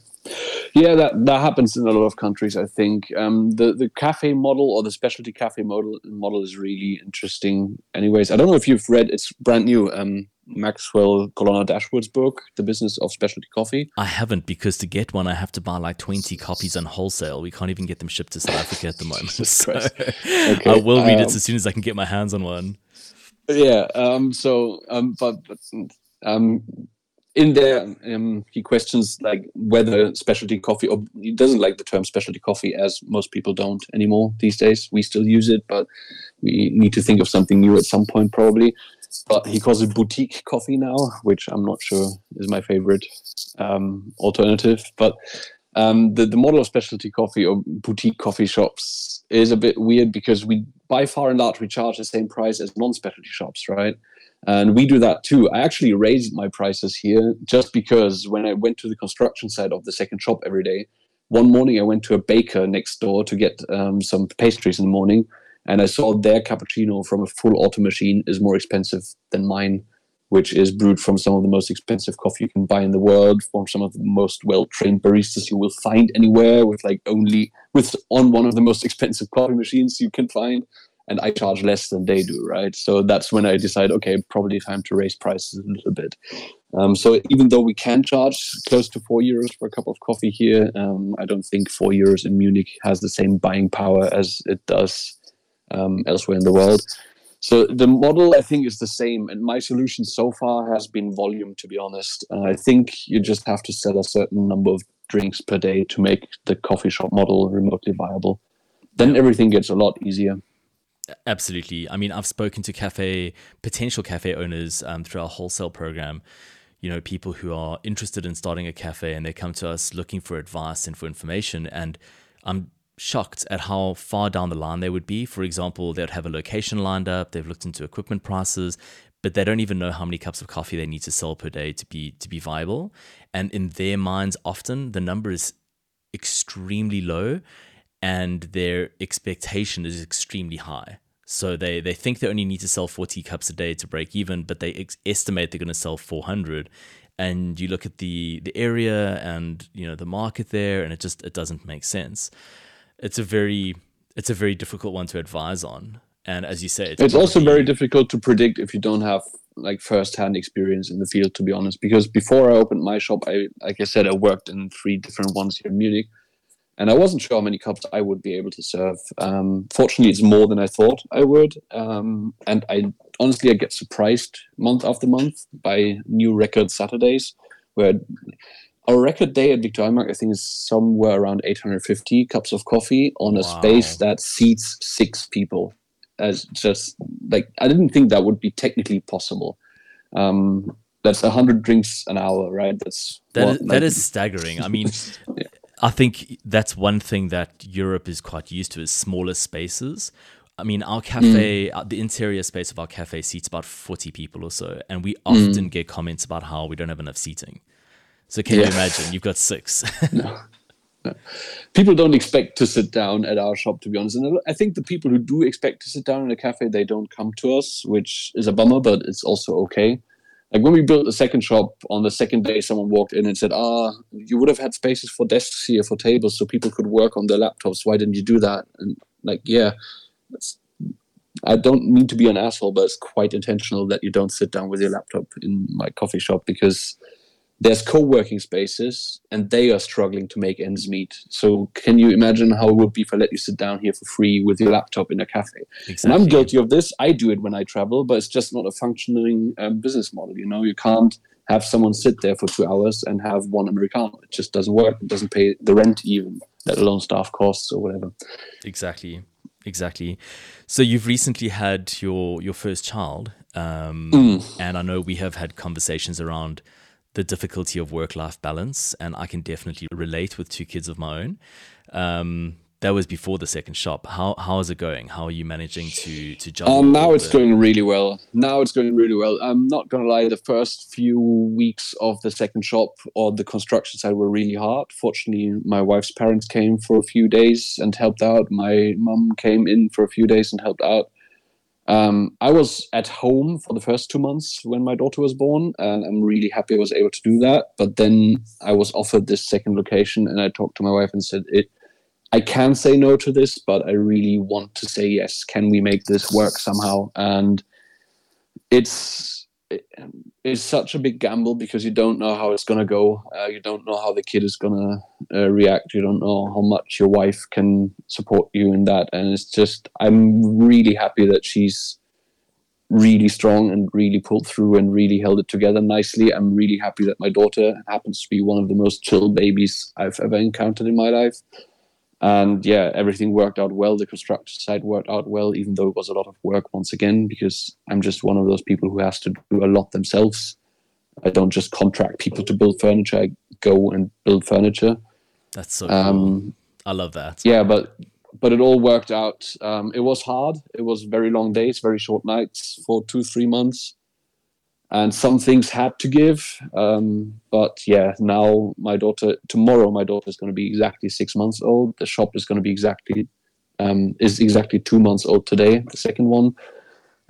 yeah, that that happens in a lot of countries. I think um, the the cafe model or the specialty cafe model model is really interesting. Anyways, I don't know if you've read. It's brand new. Um, Maxwell Colonna Dashwood's book, The Business of Specialty Coffee. I haven't because to get one, I have to buy like 20 copies on wholesale. We can't even get them shipped to South Africa at the *laughs* moment. so *laughs* okay. I will read um, it as soon as I can get my hands on one. Yeah. Um, so, um, but, but um, in there um, he questions like whether specialty coffee or he doesn't like the term specialty coffee as most people don't anymore these days. We still use it but we need to think of something new at some point probably. But he calls it boutique coffee now which i'm not sure is my favorite um, alternative. But um, the, the model of specialty coffee or boutique coffee shops is a bit weird because we by far and large we charge the same price as non-specialty shops right and we do that too. I actually raised my prices here just because when I went to the construction site of the second shop every day, one morning I went to a baker next door to get um, some pastries in the morning, and I saw their cappuccino from a full auto machine is more expensive than mine, which is brewed from some of the most expensive coffee you can buy in the world, from some of the most well trained baristas you will find anywhere, with like only with on one of the most expensive coffee machines you can find and I charge less than they do, right? So that's when I decide, okay, probably time to raise prices a little bit. Um, so even though we can charge close to four euros for a cup of coffee here, um, I don't think four euros in Munich has the same buying power as it does um, elsewhere in the world. So the model I think is the same, and my solution so far has been volume. To be honest, uh, I think you just have to sell a certain number of drinks per day to make the coffee shop model remotely viable. Then everything gets a lot easier. Absolutely. I mean, I've spoken to cafe potential cafe owners um, through our wholesale program. You know, people who are interested in starting a cafe and they come to us looking for advice and for information. And I'm shocked at how far down the line they would be. For example, they'd have a location lined up, they've looked into equipment prices, but they don't even know how many cups of coffee they need to sell per day to be to be viable. And in their minds, often the number is extremely low and their expectation is extremely high. So they, they think they only need to sell 40 cups a day to break even, but they ex- estimate they're going to sell 400. And you look at the, the area and you know the market there, and it just it doesn't make sense. It's a very it's a very difficult one to advise on. And as you say, it's, it's also very difficult to predict if you don't have like first-hand experience in the field, to be honest. Because before I opened my shop, I like I said, I worked in three different ones here in Munich, and I wasn't sure how many cups I would be able to serve. Um, fortunately, it's more than I thought I would, um, and I honestly I get surprised month after month by new record Saturdays, where our record day at Viktualienmarkt I think is somewhere around 850 cups of coffee on a wow. space that seats six people. As just like I didn't think that would be technically possible. Um, that's hundred drinks an hour, right? That's that, what, is, like, that is staggering. I mean, *laughs* yeah. I think that's one thing that Europe is quite used to is smaller spaces. I mean, our cafe, mm. the interior space of our cafe seats about 40 people or so, and we often mm. get comments about how we don't have enough seating. So can yeah. you imagine? You've got six. *laughs* no. no. People don't expect to sit down at our shop, to be honest. And I think the people who do expect to sit down in a cafe, they don't come to us, which is a bummer, but it's also okay like when we built the second shop on the second day someone walked in and said ah you would have had spaces for desks here for tables so people could work on their laptops why didn't you do that and like yeah i don't mean to be an asshole but it's quite intentional that you don't sit down with your laptop in my coffee shop because there's co-working spaces and they are struggling to make ends meet. So can you imagine how it would be if i let you sit down here for free with your laptop in a cafe? Exactly. and i'm guilty of this. I do it when i travel but it's just not a functioning um, business model you know? You can't have someone sit there for two hours and have one americano. It just doesn't work. It doesn't pay the rent even let alone staff costs or whatever. Exactly. Exactly. So you've recently had your your first child um, mm. and i know we have had conversations around the difficulty of work life balance, and I can definitely relate with two kids of my own. Um, that was before the second shop. How how is it going? How are you managing to to juggle? Um, now it's the... going really well. Now it's going really well. I'm not gonna lie. The first few weeks of the second shop on the construction side were really hard. Fortunately, my wife's parents came for a few days and helped out. My mum came in for a few days and helped out. Um, I was at home for the first two months when my daughter was born, and I'm really happy I was able to do that. But then I was offered this second location, and I talked to my wife and said, "It, I can say no to this, but I really want to say yes. Can we make this work somehow?" And it's it's such a big gamble because you don't know how it's going to go. Uh, you don't know how the kid is going to uh, react. You don't know how much your wife can support you in that. And it's just, I'm really happy that she's really strong and really pulled through and really held it together nicely. I'm really happy that my daughter happens to be one of the most chill babies I've ever encountered in my life and yeah everything worked out well. The construction side worked out well even though it was a lot of work once again because i'm just one of those people who has to do a lot themselves. I don't just contract people to build furniture. I go and build furniture. That's so um, cool. i love that. yeah but but it all worked out. Um, it was hard. It was very long days very short nights for two three months and some things had to give. Um, but yeah, now my daughter, tomorrow my daughter is going to be exactly six months old. The shop is going to be exactly um, is exactly two months old today. The second one,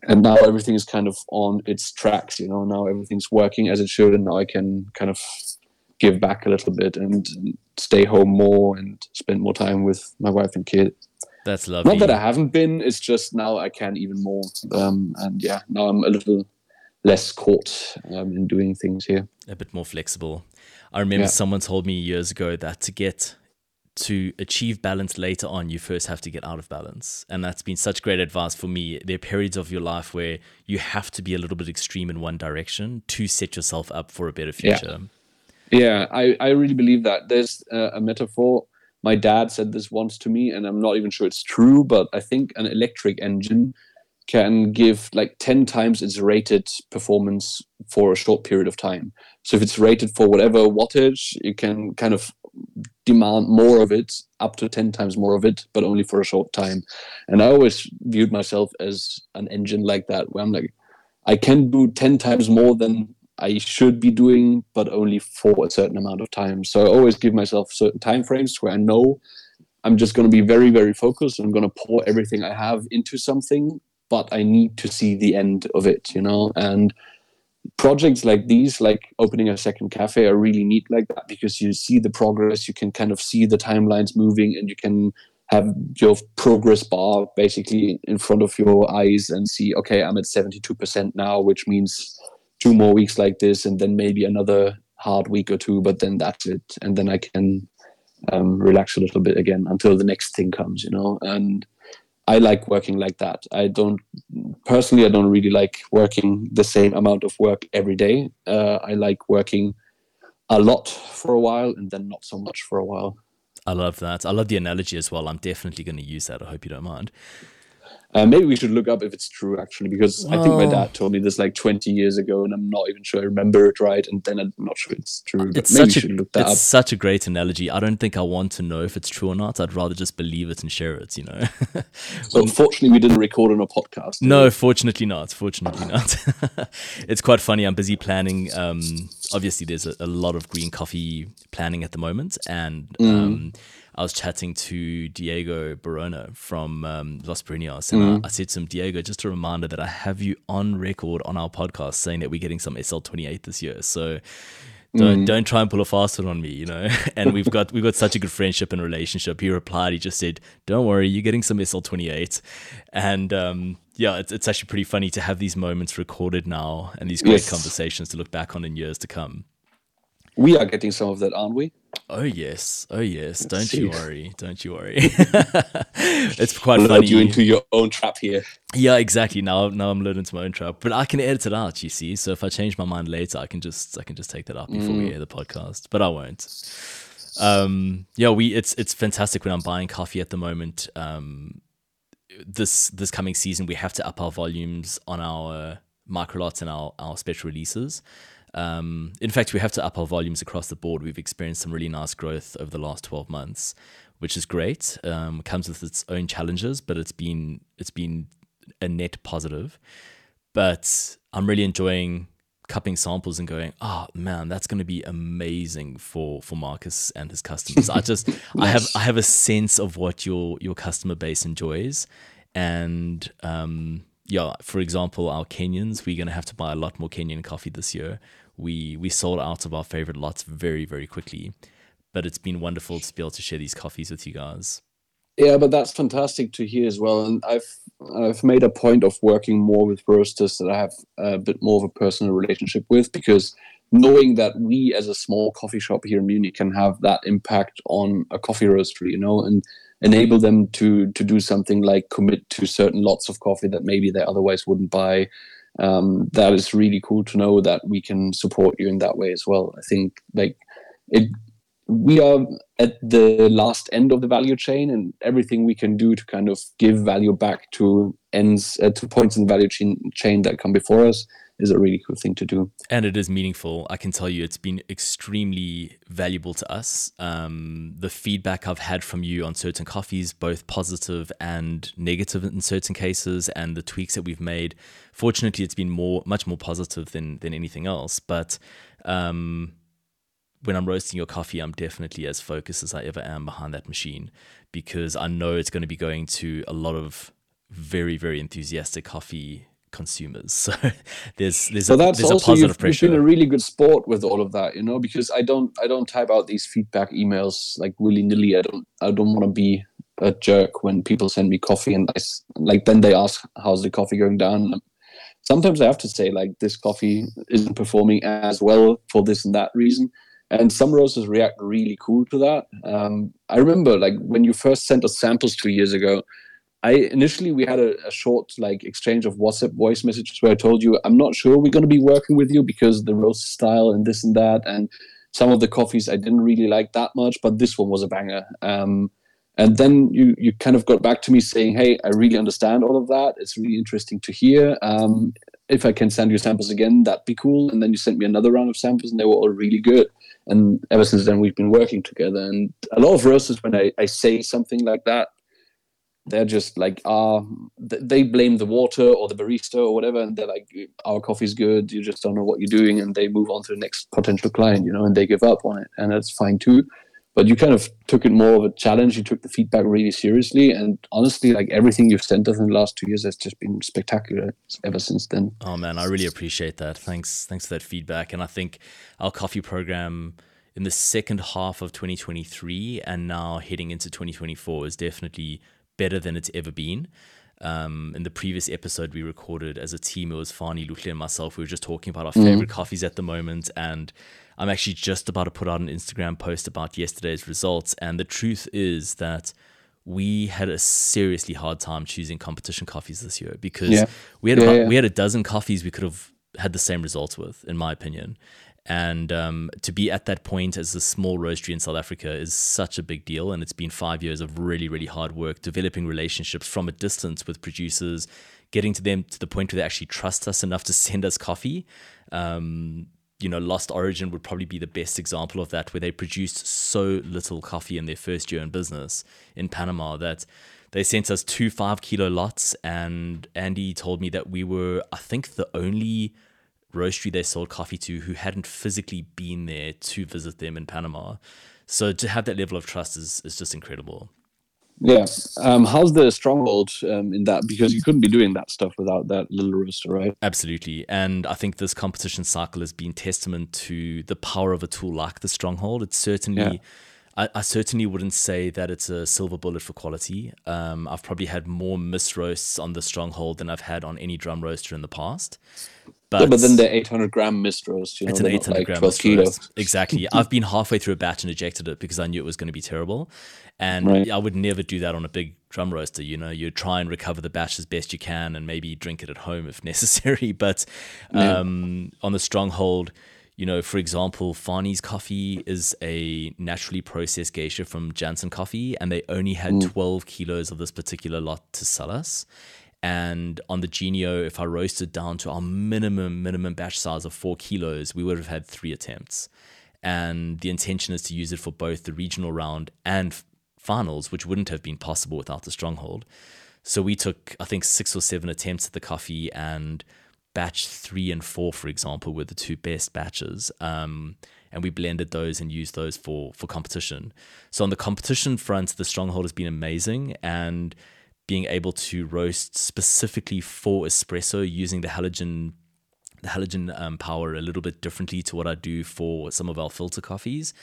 and now everything is kind of on its tracks. You know, now everything's working as it should, and now I can kind of give back a little bit and, and stay home more and spend more time with my wife and kid. That's lovely. Not that I haven't been. It's just now I can even more. Um, and yeah, now I'm a little less caught um, in doing things here. A bit more flexible. I remember yeah. someone told me years ago that to get to achieve balance later on, you first have to get out of balance. And that's been such great advice for me. There are periods of your life where you have to be a little bit extreme in one direction to set yourself up for a better future. Yeah, yeah I, I really believe that. There's uh, a metaphor. My dad said this once to me, and I'm not even sure it's true, but I think an electric engine can give like 10 times its rated performance for a short period of time. So if it's rated for whatever wattage, you can kind of demand more of it, up to 10 times more of it, but only for a short time. And I always viewed myself as an engine like that, where I'm like, I can do 10 times more than I should be doing, but only for a certain amount of time. So I always give myself certain time frames where I know I'm just going to be very, very focused. I'm going to pour everything I have into something but I need to see the end of it, you know. And projects like these, like opening a second cafe, are really neat like that because you see the progress, you can kind of see the timelines moving, and you can have your progress bar basically in front of your eyes and see, okay, I'm at 72% now, which means two more weeks like this, and then maybe another hard week or two, but then that's it. And then I can um, relax a little bit again until the next thing comes, you know. And I like working like that. I don't personally. I don't really like working the same amount of work every day. Uh, I like working a lot for a while and then not so much for a while. I love that. I love the analogy as well. I'm definitely going to use that. I hope you don't mind. Uh, maybe we should look up if it's true actually, because I think my dad told me this like 20 years ago, and I'm not even sure I remember it right. And then I'm not sure it's true. But it's maybe such a, look that it's up. such a great analogy. I don't think I want to know if it's true or not. I'd rather just believe it and share it. You know. *laughs* so unfortunately, we didn't record on a podcast. No, we? fortunately not. Fortunately not. *laughs* it's quite funny. I'm busy planning. Um, obviously, there's a, a, lot of green coffee planning at the moment, and. Mm. Um, I was chatting to Diego Baraona from um, Los Pirineos, and mm. I, I, said to him, Diego, just a reminder that I have you on record on our podcast saying that we're getting some SL28 this year. So don't mm. don't try and pull a fast one on me, you know. *laughs* and we've got we've got such a good friendship and relationship. He replied, he just said, "Don't worry, you're getting some SL28," and um, yeah, it's it's actually pretty funny to have these moments recorded now and these great yes. conversations to look back on in years to come. We are getting some of that, aren't we? Oh yes, oh yes. Don't See. you worry. Don't you worry. *laughs* it's quite I'll funny. you into your own trap here. Yeah, exactly. Now, now I'm learning to my own trap, but I can edit it out. You see, so if I change my mind later, I can just I can just take that out before mm. we air the podcast. But I won't. Um, yeah, we it's it's fantastic when I'm buying coffee at the moment. Um, this this coming season, we have to up our volumes on our micro lots and our our special releases. Um, in fact, we have to up our volumes across the board. We've experienced some really nice growth over the last 12 months, which is great. Um, comes with its own challenges, but it's been it's been a net positive. But I'm really enjoying cupping samples and going, oh man, that's going to be amazing for for Markus and his customers. I just nice. *laughs* I have I have a sense of what your your customer base enjoys, and um, yeah, for example, our Kenyans, we're going to have to buy a lot more Kenyan coffee this year we we sold out of our favorite lots very very quickly. But it's been wonderful to be able to share these coffees with you guys. Yeah but that's fantastic to hear as well. And i've i've made a point of working more with roasters that i have a bit more of a personal relationship with because knowing that we as a small coffee shop here in munich can have that impact on a coffee roastery you know and enable them to to do something like commit to certain lots of coffee that maybe they otherwise wouldn't buy um, that is really cool to know that we can support you in that way as well. I think like it, we are at the last end of the value chain, and everything we can do to kind of give value back to ends uh, to points in the value chain, chain that come before us is a really cool thing to do. And it is meaningful. I can tell you it's been extremely valuable to us. Um, the feedback I've had from you on certain coffees, both positive and negative in certain cases, and the tweaks that we've made. Fortunately, it's been more, much more positive than than anything else. But um, when I'm roasting your coffee, I'm definitely as focused as I ever am behind that machine because I know it's going to be going to a lot of very, very enthusiastic coffee consumers. *laughs* So there's there's so a, that's there's also, a positive you've, pressure. You've been a really good sport with all of that, you know, because I don't I don't type out these feedback emails like willy nilly. I don't I don't want to be a jerk when people send me coffee and I like then they ask how's the coffee going down. Sometimes I have to say like this coffee isn't performing as well for this and that reason. And some roses react really cool to that. Um, I remember like when you first sent us samples two years ago, I initially we had a, a, short like exchange of WhatsApp voice messages where I told you I'm not sure we're going to be working with you because the roast style and this and that and some of the coffees I didn't really like that much, but this one was a banger. Um, and then you you kind of got back to me saying, "Hey, I really understand all of that. It's really interesting to hear. Um, if I can send you samples again, that'd be cool." And then you sent me another round of samples, and they were all really good. And ever since then, we've been working together. And a lot of roasters, when I, I say something like that, they're just like ah uh, they blame the water or the barista or whatever and they're like our coffee's good you just don't know what you're doing and they move on to the next potential client you know and they give up on it and that's fine too. But you kind of took it more of a challenge you took the feedback really seriously and honestly like everything you've sent us in the last two years has just been spectacular ever since then. Oh man i really appreciate that. Thanks thanks for that feedback and i think our coffee program in the second half of 2023 and now heading into 2024 is definitely better than it's ever been. Um, in the previous episode we recorded as a team, it was Fani, Lutle, and myself. We were just talking about our mm. favorite coffees at the moment. And I'm actually just about to put out an Instagram post about yesterday's results. And the truth is that we had a seriously hard time choosing competition coffees this year because yeah. we had yeah, about, yeah. we had a dozen coffees we could have had the same results with, in my opinion. And um, to be at that point as a small roastery in South Africa is such a big deal. And it's been five years of really, really hard work, developing relationships from a distance with producers, getting to them to the point where they actually trust us enough to send us coffee. Um, you know, Lost Origin would probably be the best example of that, where they produced so little coffee in their first year in business in Panama that they sent us two five kilo lots. And Andy told me that we were, I think, the only roastery they sold coffee to who hadn't physically been there to visit them in Panama. So to have that level of trust is, is just incredible. Yeah. Um, how's the stronghold um, in that? Because you couldn't be doing that stuff without that little roaster, right? Absolutely. And I think this competition cycle has been testament to the power of a tool like the stronghold. It's certainly. Yeah. I, I, certainly wouldn't say that it's a silver bullet for quality. Um, I've probably had more miss roasts on the stronghold than I've had on any drum roaster in the past. But, yeah, but then the 800 gram mist roast, you know, it's an 800 like gram mist roast. Exactly. I've been halfway through a batch and ejected it because I knew it was going to be terrible. And right. I would never do that on a big drum roaster. You know, you try and recover the batch as best you can and maybe drink it at home if *laughs* necessary. But um, yeah. on the stronghold, you know, for example, Fani's coffee is a naturally processed geisha from Janson Coffee, and they only had mm. 12 kilos of this particular lot to sell us. And on the Genio, if I roasted down to our minimum, minimum batch size of four kilos, we would have had three attempts. And the intention is to use it for both the regional round and finals, which wouldn't have been possible without the stronghold. So we took, I think, six or seven attempts at the coffee, and batch three and four, for example, were the two best batches. Um, and we blended those and used those for for competition. So on the competition front, the stronghold has been amazing, and being able to roast specifically for espresso using the halogen the halogen um, power a little bit differently to what I do for some of our filter coffees.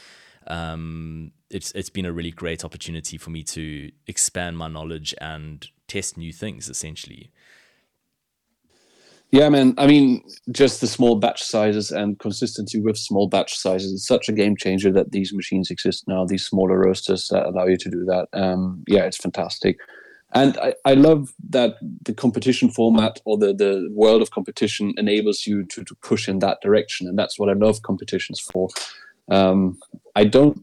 Um, it's it's been a really great opportunity for me to expand my knowledge and test new things essentially. Yeah, man. I mean, just the small batch sizes and consistency with small batch sizes is such a game changer that these machines exist now. These smaller roasters that allow you to do that. Um, yeah, it's fantastic and I, I love that the competition format or the, the world of competition enables you to, to push in that direction. And that's what i love competitions for. Um, i don't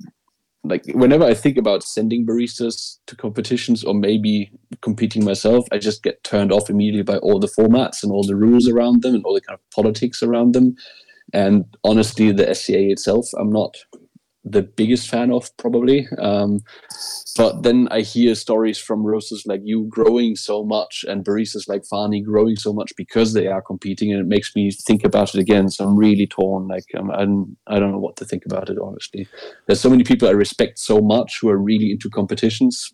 like whenever i think about sending baristas to competitions or maybe competing myself i just get turned off immediately by all the formats and all the rules around them and all the kind of politics around them. And honestly the sca itself i'm not the biggest fan of probably. Um, but then i hear stories from roasters like you growing so much and baristas like fani growing so much because they are competing and it makes me think about it again. So i'm really torn like um, I'm, i don't know what to think about it honestly. There's so many people i respect so much who are really into competitions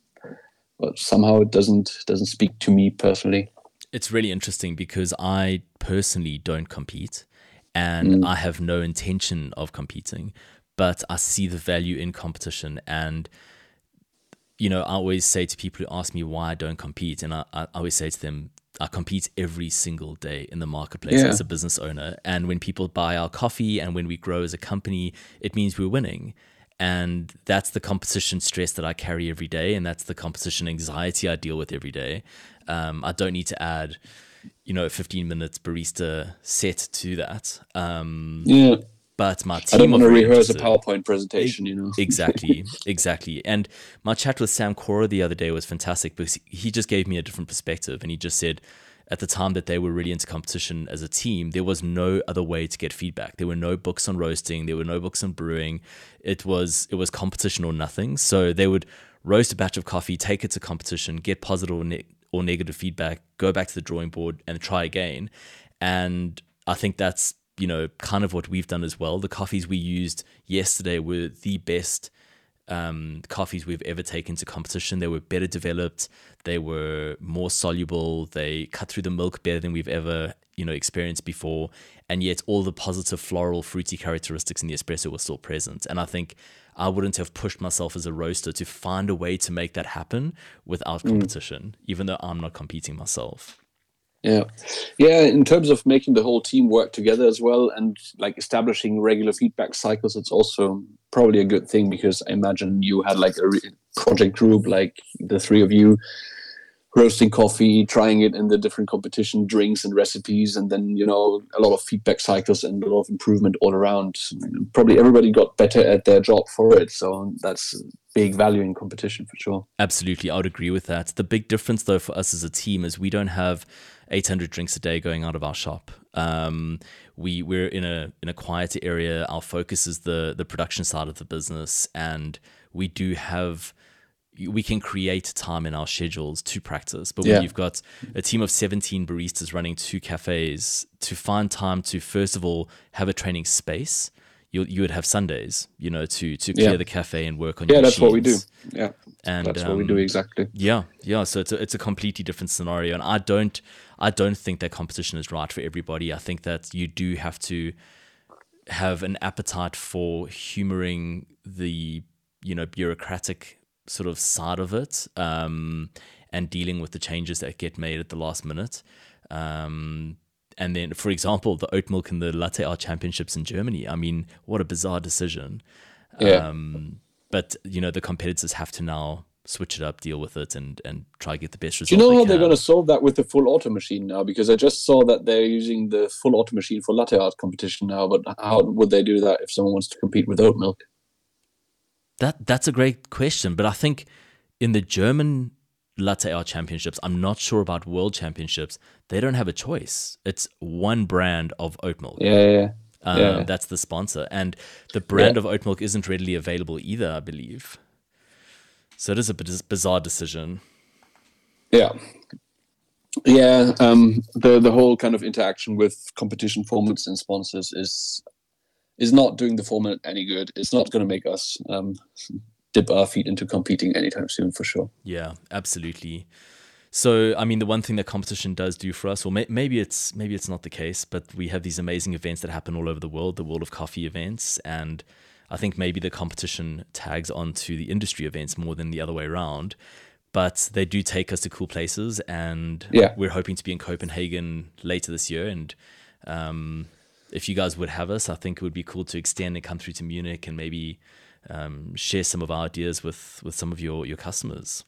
but somehow it doesn't doesn't speak to me personally. It's really interesting because i personally don't compete and mm. i have no intention of competing but I see the value in competition. And, you know, I always say to people who ask me why I don't compete, and I, I always say to them, I compete every single day in the marketplace yeah. as a business owner. And when people buy our coffee and when we grow as a company, it means we're winning. And that's the competition stress that I carry every day. And that's the competition anxiety I deal with every day. Um, I don't need to add, you know, 15 minutes barista set to that. Um, yeah but my team I don't want to rehearse a PowerPoint presentation, you know. *laughs* exactly, exactly. And my chat with Sam Cora the other day was fantastic because he just gave me a different perspective, and he just said at the time that they were really into competition as a team, there was no other way to get feedback. There were no books on roasting, there were no books on brewing. It was it was competition or nothing. So they would roast a batch of coffee, take it to competition, get positive or, ne- or negative feedback, go back to the drawing board and try again. And I think that's you know, kind of what we've done as well. The coffees we used yesterday were the best um, coffees we've ever taken to competition. They were better developed. They were more soluble. They cut through the milk better than we've ever you know experienced before. And yet, all the positive floral, fruity characteristics in the espresso were still present. And I think I wouldn't have pushed myself as a roaster to find a way to make that happen without Mm. competition, even though I'm not competing myself. Yeah, yeah. In terms of making the whole team work together as well, and like establishing regular feedback cycles, it's also probably a good thing because I imagine you had like a re- project group, like the three of you, roasting coffee, trying it in the different competition drinks and recipes, and then you know a lot of feedback cycles and a lot of improvement all around. Probably everybody got better at their job for it, so that's big value in competition for sure. Absolutely, I would agree with that. The big difference, though, for us as a team is we don't have 800 drinks a day going out of our shop. Um, we we're in a in a quieter area. Our focus is the the production side of the business, and we do have we can create time in our schedules to practice. But when Yeah. you've got a team of 17 baristas running two cafes, to find time to first of all have a training space, you you would have Sundays, you know, to to clear Yeah. the cafe and work on Yeah, your Yeah, that's what we do. Yeah, And that's what we do um, exactly. yeah, yeah. So it's a, it's a completely different scenario, and I don't I don't think that competition is right for everybody. I think that you do have to have an appetite for humoring the you know bureaucratic sort of side of it, um, and dealing with the changes that get made at the last minute. Um, and then, for example, the oat milk and the latte art championships in Germany. I mean, what a bizarre decision. Yeah. Um, but you know the competitors have to now switch it up, deal with it, and and try to get the best result. Do you know they how they're going to solve that with the full auto machine now? Because I just saw that they're using the full auto machine for latte art competition now. But how would they do that if someone wants to compete with oat milk? That that's a great question, but I think in the German latte art championships, I'm not sure about world championships. They don't have a choice. It's one brand of oat milk. Yeah, yeah, yeah. Um, Yeah. That's the sponsor, and the brand Yeah. of oat milk isn't readily available either, I believe. So it is a bizarre decision. Yeah. Yeah, um, the the whole kind of interaction with competition formats and sponsors is is not doing the format any good. It's not going to make us um, dip our feet into competing anytime soon, for sure. Yeah, absolutely. So, I mean, the one thing that competition does do for us, or may- maybe it's maybe it's not the case, but we have these amazing events that happen all over the world, the World of Coffee events, and I think maybe the competition tags onto the industry events more than the other way around. But they do take us to cool places, and Yeah. we're hoping to be in Copenhagen later this year. And um, if you guys would have us, I think it would be cool to extend and come through to Munich and maybe um, share some of our ideas with with some of your your customers.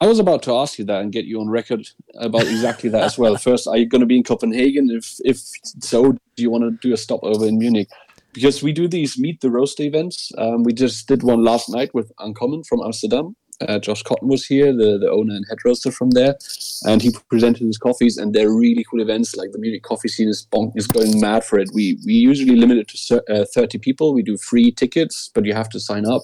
I was about to ask you that and get you on record about exactly that as well. *laughs* First, are you going to be in Copenhagen? If if so, do you want to do a stopover in Munich? Because we do these meet the roaster events. Um, we just did one last night with Uncommon from Amsterdam. Uh, Josh Cotton was here, the, the owner and head roaster from there, and he presented his coffees. And they're really cool events. Like the Munich coffee scene is bonk, is going mad for it. We we usually limit it to uh, thirty people. We do free tickets, but you have to sign up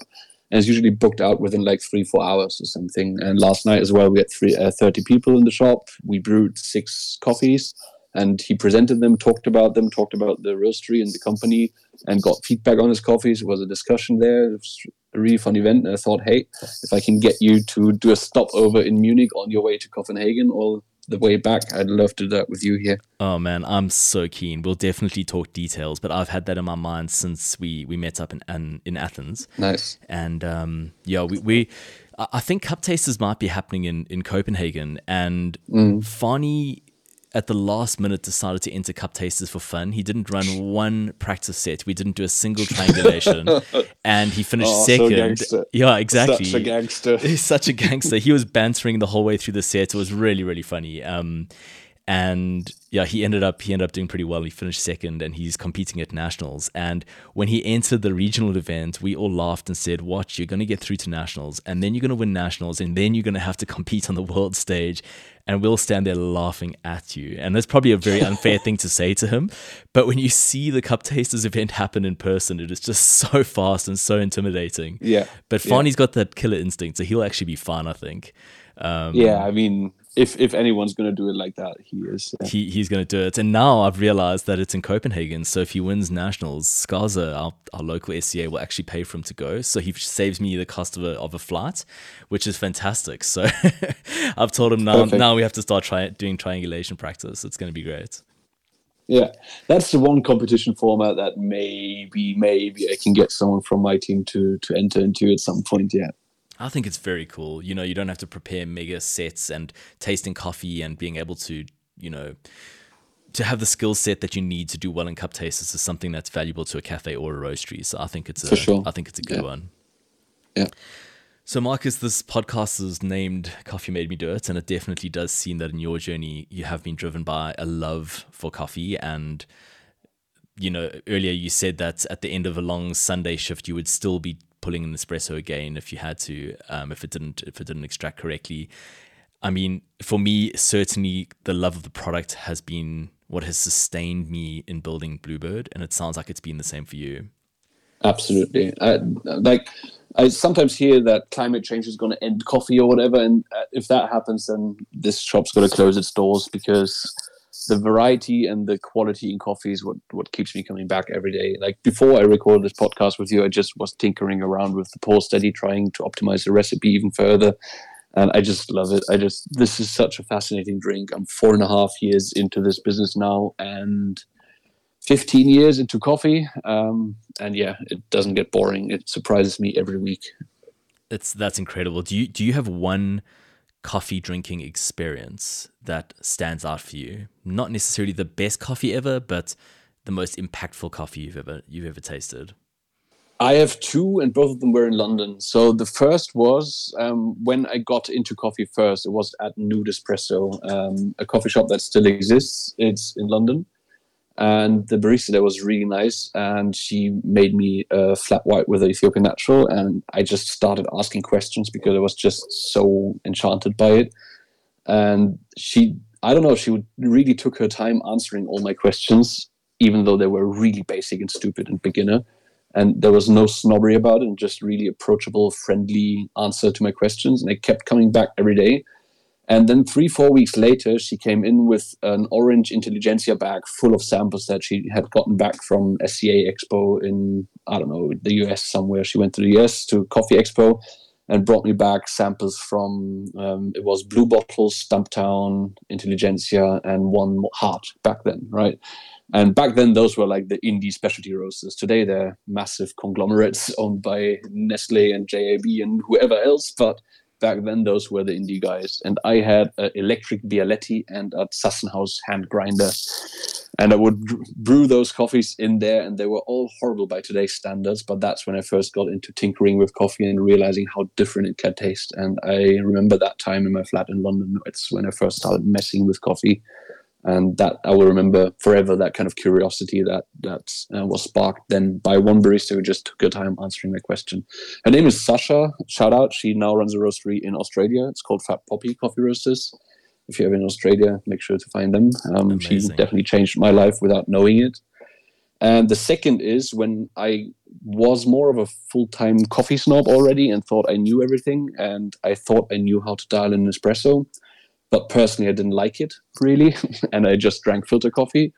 and it's usually booked out within like three four hours or something and last night as well we had three, uh, 30 people in the shop we brewed six coffees and he presented them talked about them talked about the roastery and the company and got feedback on his coffees. It was a discussion there. It was a really fun event. And i thought hey if i can get you to do a stopover in munich on your way to copenhagen or the way back i'd love to do that with you here. Oh man, I'm so keen. We'll definitely talk details, but I've had that in my mind since we we met up in in, in Athens, nice. And um, yeah, we, we I think cup tasters might be happening in in Copenhagen, and Fani at the last minute decided to enter cup tasters for fun. He didn't run one practice set. We didn't do a single triangulation, *laughs* and he finished Oh, second. gangster. yeah, exactly. such a gangster He's *laughs* such a gangster. He was bantering the whole way through the set. It was really, really funny. Um, and yeah, he ended up he ended up doing pretty well. He finished second, and he's competing at nationals. And when he entered the regional event, we all laughed and said, "Watch, you're going to get through to nationals, and then you're going to win nationals, and then you're going to have to compete on the world stage." And we'll stand there laughing at you. And that's probably a very unfair thing to say to him. But when you see the Cup Tasters event happen in person, it is just so fast and so intimidating. Yeah, But yeah. Fani's got that killer instinct, so he'll actually be fine, I think. Um, yeah i mean if if anyone's going to do it like that, he is. Yeah. He he's going to do it. And now I've realized that it's in Copenhagen. So if he wins nationals, SCASA, our, our local SCA, will actually pay for him to go. So he saves me the cost of a, of a flight, which is fantastic. So *laughs* I've told him now Perfect. now we have to start try, doing triangulation practice. It's going to be great. Yeah, that's the one competition format that maybe maybe I can get someone from my team to to enter into at some point. Yeah. I think it's very cool. You know, you don't have to prepare mega sets and tasting coffee and being able to, you know, to have the skill set that you need to do well in cup tastes is something that's valuable to a cafe or a roastery. So I think it's a, sure. I think it's a good yeah. one. Yeah. So Markus, this podcast is named Coffee Made Me Do It, and it definitely does seem that in your journey you have been driven by a love for coffee and you know, earlier you said that at the end of a long Sunday shift you would still be pulling an espresso again if you had to, um, if it didn't if it didn't extract correctly. I mean, for me, certainly the love of the product has been what has sustained me in building Bluebird, and it sounds like it's been the same for you. Absolutely. I, like, I sometimes hear that climate change is going to end coffee or whatever, and uh, if that happens, then this shop's going to close its doors because the variety and the quality in coffee is what what keeps me coming back every day. Like before I recorded this podcast with you, I just was tinkering around with the Poursteady, trying to optimize the recipe even further. And I just love it. I just this is such a fascinating drink. I'm four and a half years into this business now, and 15 years into coffee. Um, and yeah, it doesn't get boring. It surprises me every week. It's that's incredible. Do you do you have one coffee drinking experience that stands out for you? Not necessarily the best coffee ever, but the most impactful coffee you've ever you've ever tasted. I have two, and both of them were in London. So the first was um, when I got into coffee first. It was at Nude Espresso, um, a coffee shop that still exists. It's in London, and the barista there was really nice and she made me a flat white with ethiopian natural and i just started asking questions because i was just so enchanted by it. And she i don't know she would, really took her time answering all my questions even though they were really basic and stupid and beginner. And there was no snobbery about it and just really approachable friendly answer to my questions and i kept coming back every day and then three, four weeks later, she came in with an orange intelligentsia bag full of samples that she had gotten back from SCA Expo in, I don't know, the US somewhere. She went to the US to Coffee Expo and brought me back samples from, um, it was Blue Bottles, Stumptown, Intelligentsia, and one Heart back then, right? And back then, those were like the indie specialty roasters. Today, they're massive conglomerates *laughs* owned by Nestle and JAB and whoever else. But back then those were the indie guys and i had an electric bialetti and a Zassenhaus hand grinder and i would brew those coffees in there and they were all horrible by today's standards but that's when i first got into tinkering with coffee and realizing how different it can taste and i remember that time in my flat in london it's when i first started messing with coffee and that I will remember forever. That kind of curiosity that that uh, was sparked then by one barista who just took her time answering my question. Her name is Sasha. Shout out! She now runs a roastery in Australia. It's called Fat Poppy Coffee Roasters. If you're ever in Australia, make sure to find them. Um, she definitely changed my life without knowing it. And the second is when I was more of a full time coffee snob already and thought I knew everything, and I thought I knew how to dial in an espresso but personally, I didn't like it really, *laughs* and I just drank filter coffee.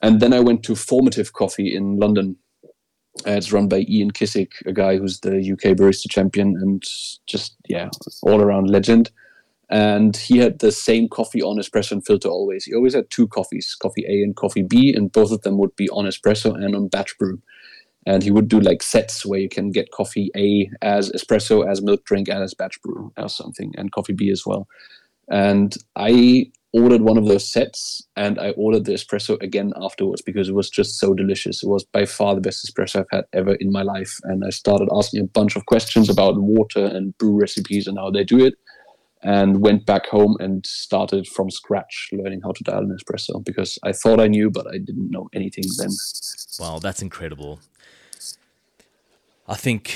And then I went to Formative Coffee in London. Uh, it's run by Ian Kissick, a guy who's the UK barista champion and just yeah, all around legend. And he had the same coffee on espresso and filter always. He always had two coffees, coffee A and coffee B, and both of them would be on espresso and on batch brew. And he would do like sets where you can get coffee A as espresso, as milk drink, and as batch brew or something, and coffee B as well. And I ordered one of those sets and I ordered the espresso again afterwards because it was just so delicious. It was by far the best espresso I've had ever in my life. And I started asking a bunch of questions about water and brew recipes and how they do it. And went back home and started from scratch learning how to dial an espresso because I thought I knew, but I didn't know anything then. Wow, that's incredible. I think,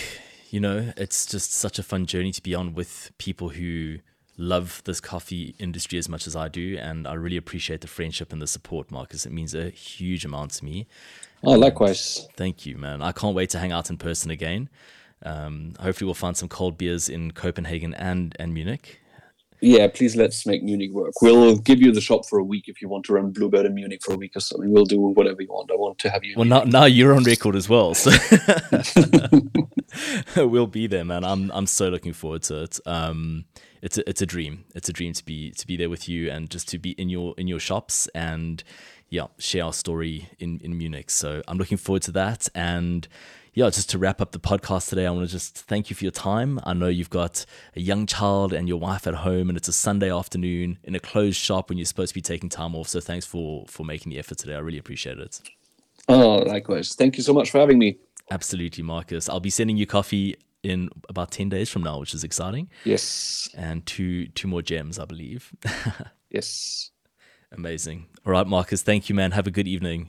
you know, it's just such a fun journey to be on with people who love this coffee industry as much as I do, and I really appreciate the friendship and the support, Markus. It means a huge amount to me. Oh, likewise. thank you, man. I can't wait to hang out in person again. Um, hopefully, we'll find some cold beers in Copenhagen and and Munich. Yeah, please let's make Munich work. We'll give you the shop for a week if you want to run Bluebird in Munich for a week or something. We'll do whatever you want. I want to have you. Well, now, now you're on record as well, so *laughs* *laughs* we'll be there, man. I'm I'm so looking forward to it. Um, it's a, it's a dream. It's a dream to be to be there with you and just to be in your in your shops and yeah, share our story in in Munich. So I'm looking forward to that and yeah, just to wrap up the podcast today, I want to just thank you for your time. I know you've got a young child and your wife at home, and it's a Sunday afternoon in a closed shop when you're supposed to be taking time off. So thanks for for making the effort today. I really appreciate it. Oh, likewise. Thank you so much for having me. Absolutely, Markus. I'll be sending you coffee in about 10 days from now, which is exciting. Yes. And two two more gems, I believe. *laughs* yes. Amazing. All right, Markus. Thank you, man. Have a good evening.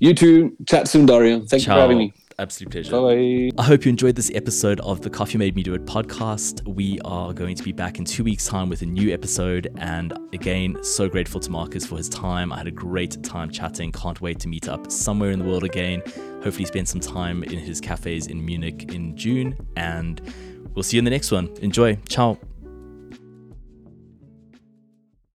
You too. Chat soon, Dario. Thank Ciao. you for having me. Absolute pleasure. Bye. I hope you enjoyed this episode of the Coffee Made Me Do It podcast. We are going to be back in two weeks' time with a new episode. And again, so grateful to Markus for his time. I had a great time chatting. Can't wait to meet up somewhere in the world again. Hopefully, spend some time in his cafes in Munich in June. And we'll see you in the next one. Enjoy. Ciao.